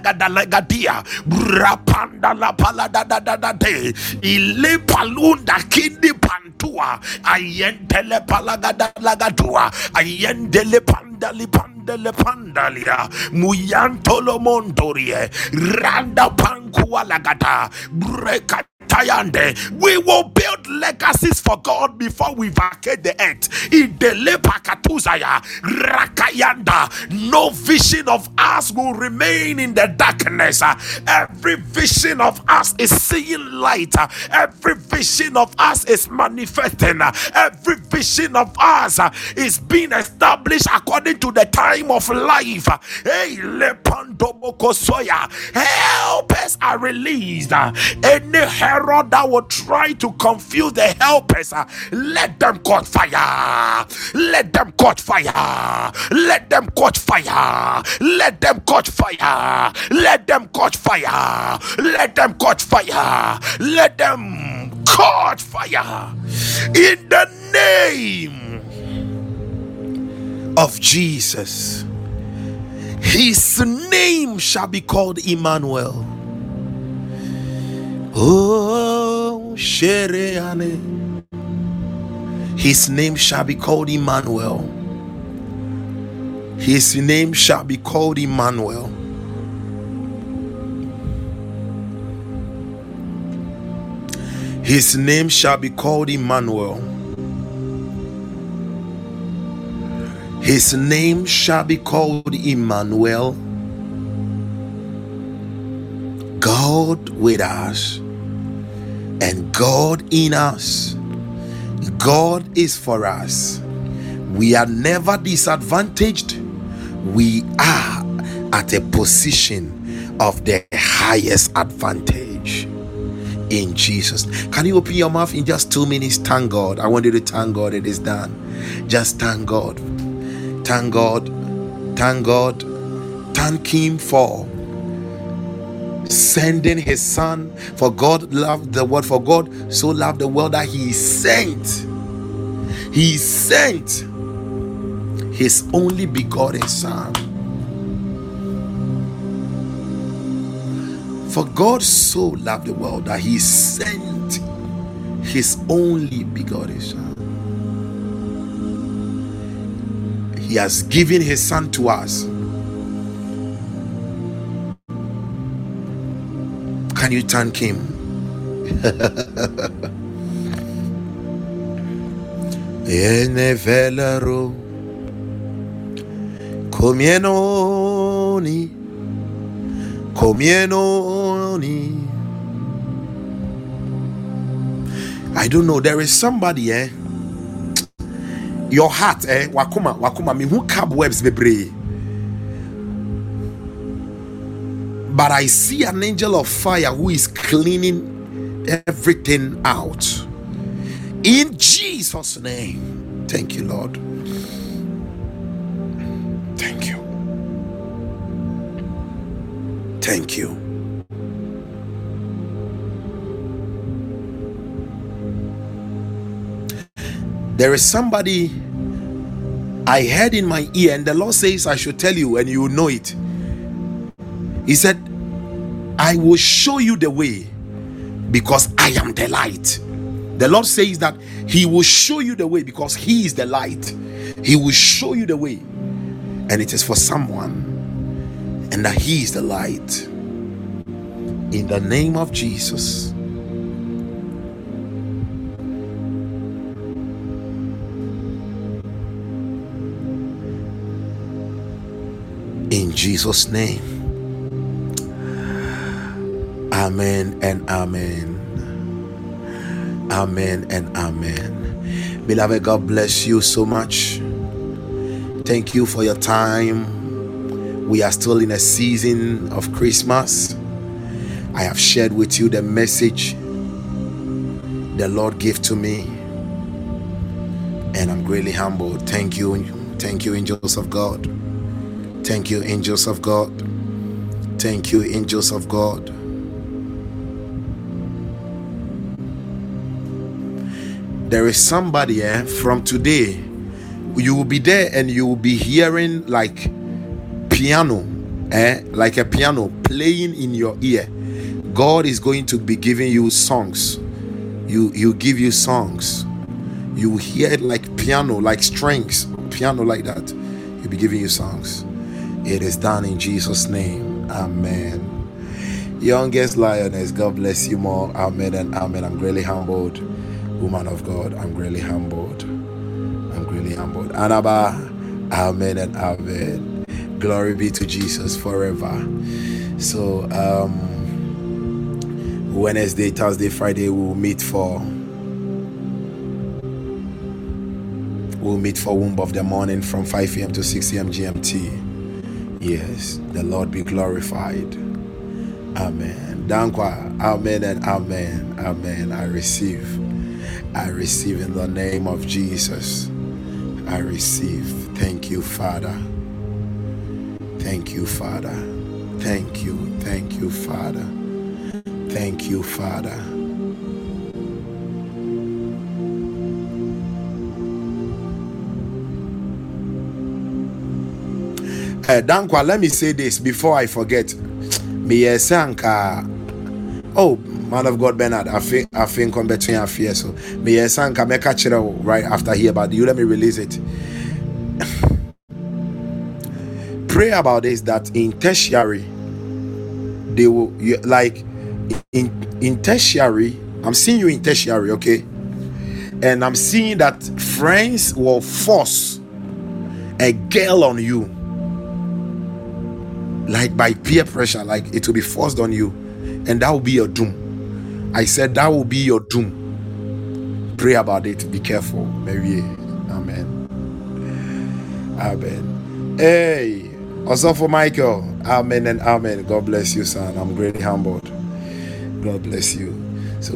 pandali pandele pandalia muyantolo mondorie randa pankua lagada breka. We will build legacies for God before we vacate the earth. Pakatuzaya, Rakayanda. No vision of us will remain in the darkness. Every vision of us is seeing light. Every vision of us is manifesting. Every vision of us is being established according to the time of life. Hey, help us are released. Any Herod that will try to confuse the helpers, uh, let them catch fire. Let them catch fire. Let them catch fire. Let them catch fire. Let them catch fire. Let them catch fire. Let them catch fire. In the name of Jesus. His name shall be called Emmanuel. Oh, Shereane. His name shall be called Emmanuel. His name shall be called Emmanuel. His name shall be called Emmanuel. His name shall be called Emmanuel, God with us, and God in us. God is for us. We are never disadvantaged. We are at a position of the highest advantage in Jesus. Can you open your mouth in just two minutes? Thank God. I want you to thank God it is done. Just thank God. Thank God. Thank God. Thank Him for sending His Son. For God loved the world. For God so loved the world that He sent. He sent His only begotten Son. For God so loved the world that He sent His only begotten Son. He has given His Son to us. Can you thank Him? Comienoni comienoni I don't know there is somebody eh? Your heart eh? Wakuma wakuma me who cobwebs bebree but I see an angel of fire who is cleaning everything out. In Jesus name. Thank you Lord. Thank you. Thank you. There is somebody I heard in my ear, and the Lord says, I should tell you, and you know it. He said, I will show you the way because I am the light. The Lord says that He will show you the way because He is the light. He will show you the way, and it is for someone, and that He is the light. In the name of Jesus. in Jesus' name. Amen and amen. Amen and amen. Beloved, God bless you so much. Thank you for your time. We are still in a season of Christmas. I have shared with you the message the Lord gave to me, and I'm greatly humbled. Thank you. Thank you, angels of God. Thank you, angels of God. Thank you, angels of God. There is somebody eh, from today, you will be there and you will be hearing like piano, eh, like a piano playing in your ear. God is going to be giving you songs. You you give you songs. You will hear it like piano, like strings, piano like that. He'll be giving you songs. It is done in Jesus' name. Amen. Youngest lioness, God bless you more. Amen and amen. I'm greatly humbled. Woman of God, I'm greatly humbled. I'm greatly humbled. Anaba, amen and amen. Glory be to Jesus forever. So, um, Wednesday, Thursday, Friday, we will meet for we'll meet for womb of the morning from 5 a.m. to 6 a.m. GMT. Yes, the Lord be glorified. Amen. Dankwa. Amen and amen. Amen. I receive. I receive in the name of Jesus. I receive. Thank you, Father. Thank you, Father. Thank you. Thank you, Father. Thank you, Father. Uh, Dankwa, let me say this before I forget. Me sanka. Oh, man of God, Bernard, I think I think I'm between our fear. So me sanka me catch it right after here, but you let me release it. Pray about this that in tertiary they will you, like in in tertiary. I'm seeing you in tertiary, okay? And I'm seeing that friends will force a girl on you, like by peer pressure, like it will be forced on you, and that will be your doom. I said that will be your doom. Pray about it. Be careful. Mary. Amen. Amen. Hey, also for Michael. Amen and amen. God bless you, son. I'm greatly humbled. God bless you. So,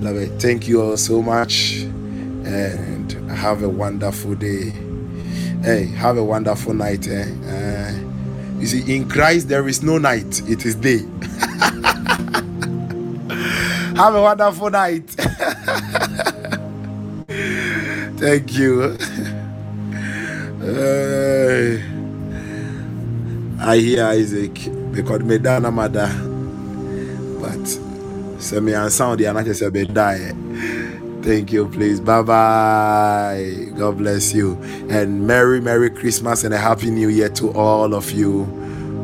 love it. Thank you all so much, and have a wonderful day. Hey, have a wonderful night. Eh? Uh, you see, in Christ there is no night; it is day. have a wonderful night. Thank you. Uh, I hear Isaac because me dana mother, but sɛ me ansa deɛ anakyɛ sɛ bɛdaeɛ thank you please. Bye bye god bless you. And merry merry christmas and a happy new year to all of you.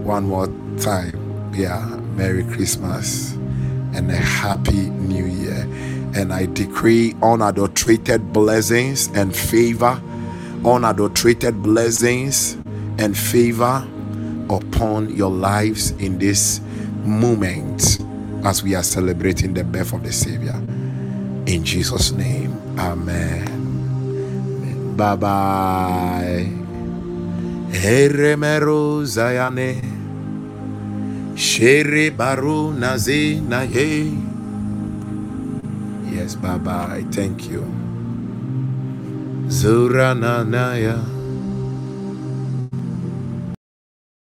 One more time. Yeah merry christmas and a happy new year and i decree unadulterated blessings and favor unadulterated blessings and favor upon your lives in this moment as we are celebrating the birth of the Savior. In Jesus' name, Amen. Bye bye. Shere Baru Nazi Naye. Yes, bye I Thank you. Zura Nanaya.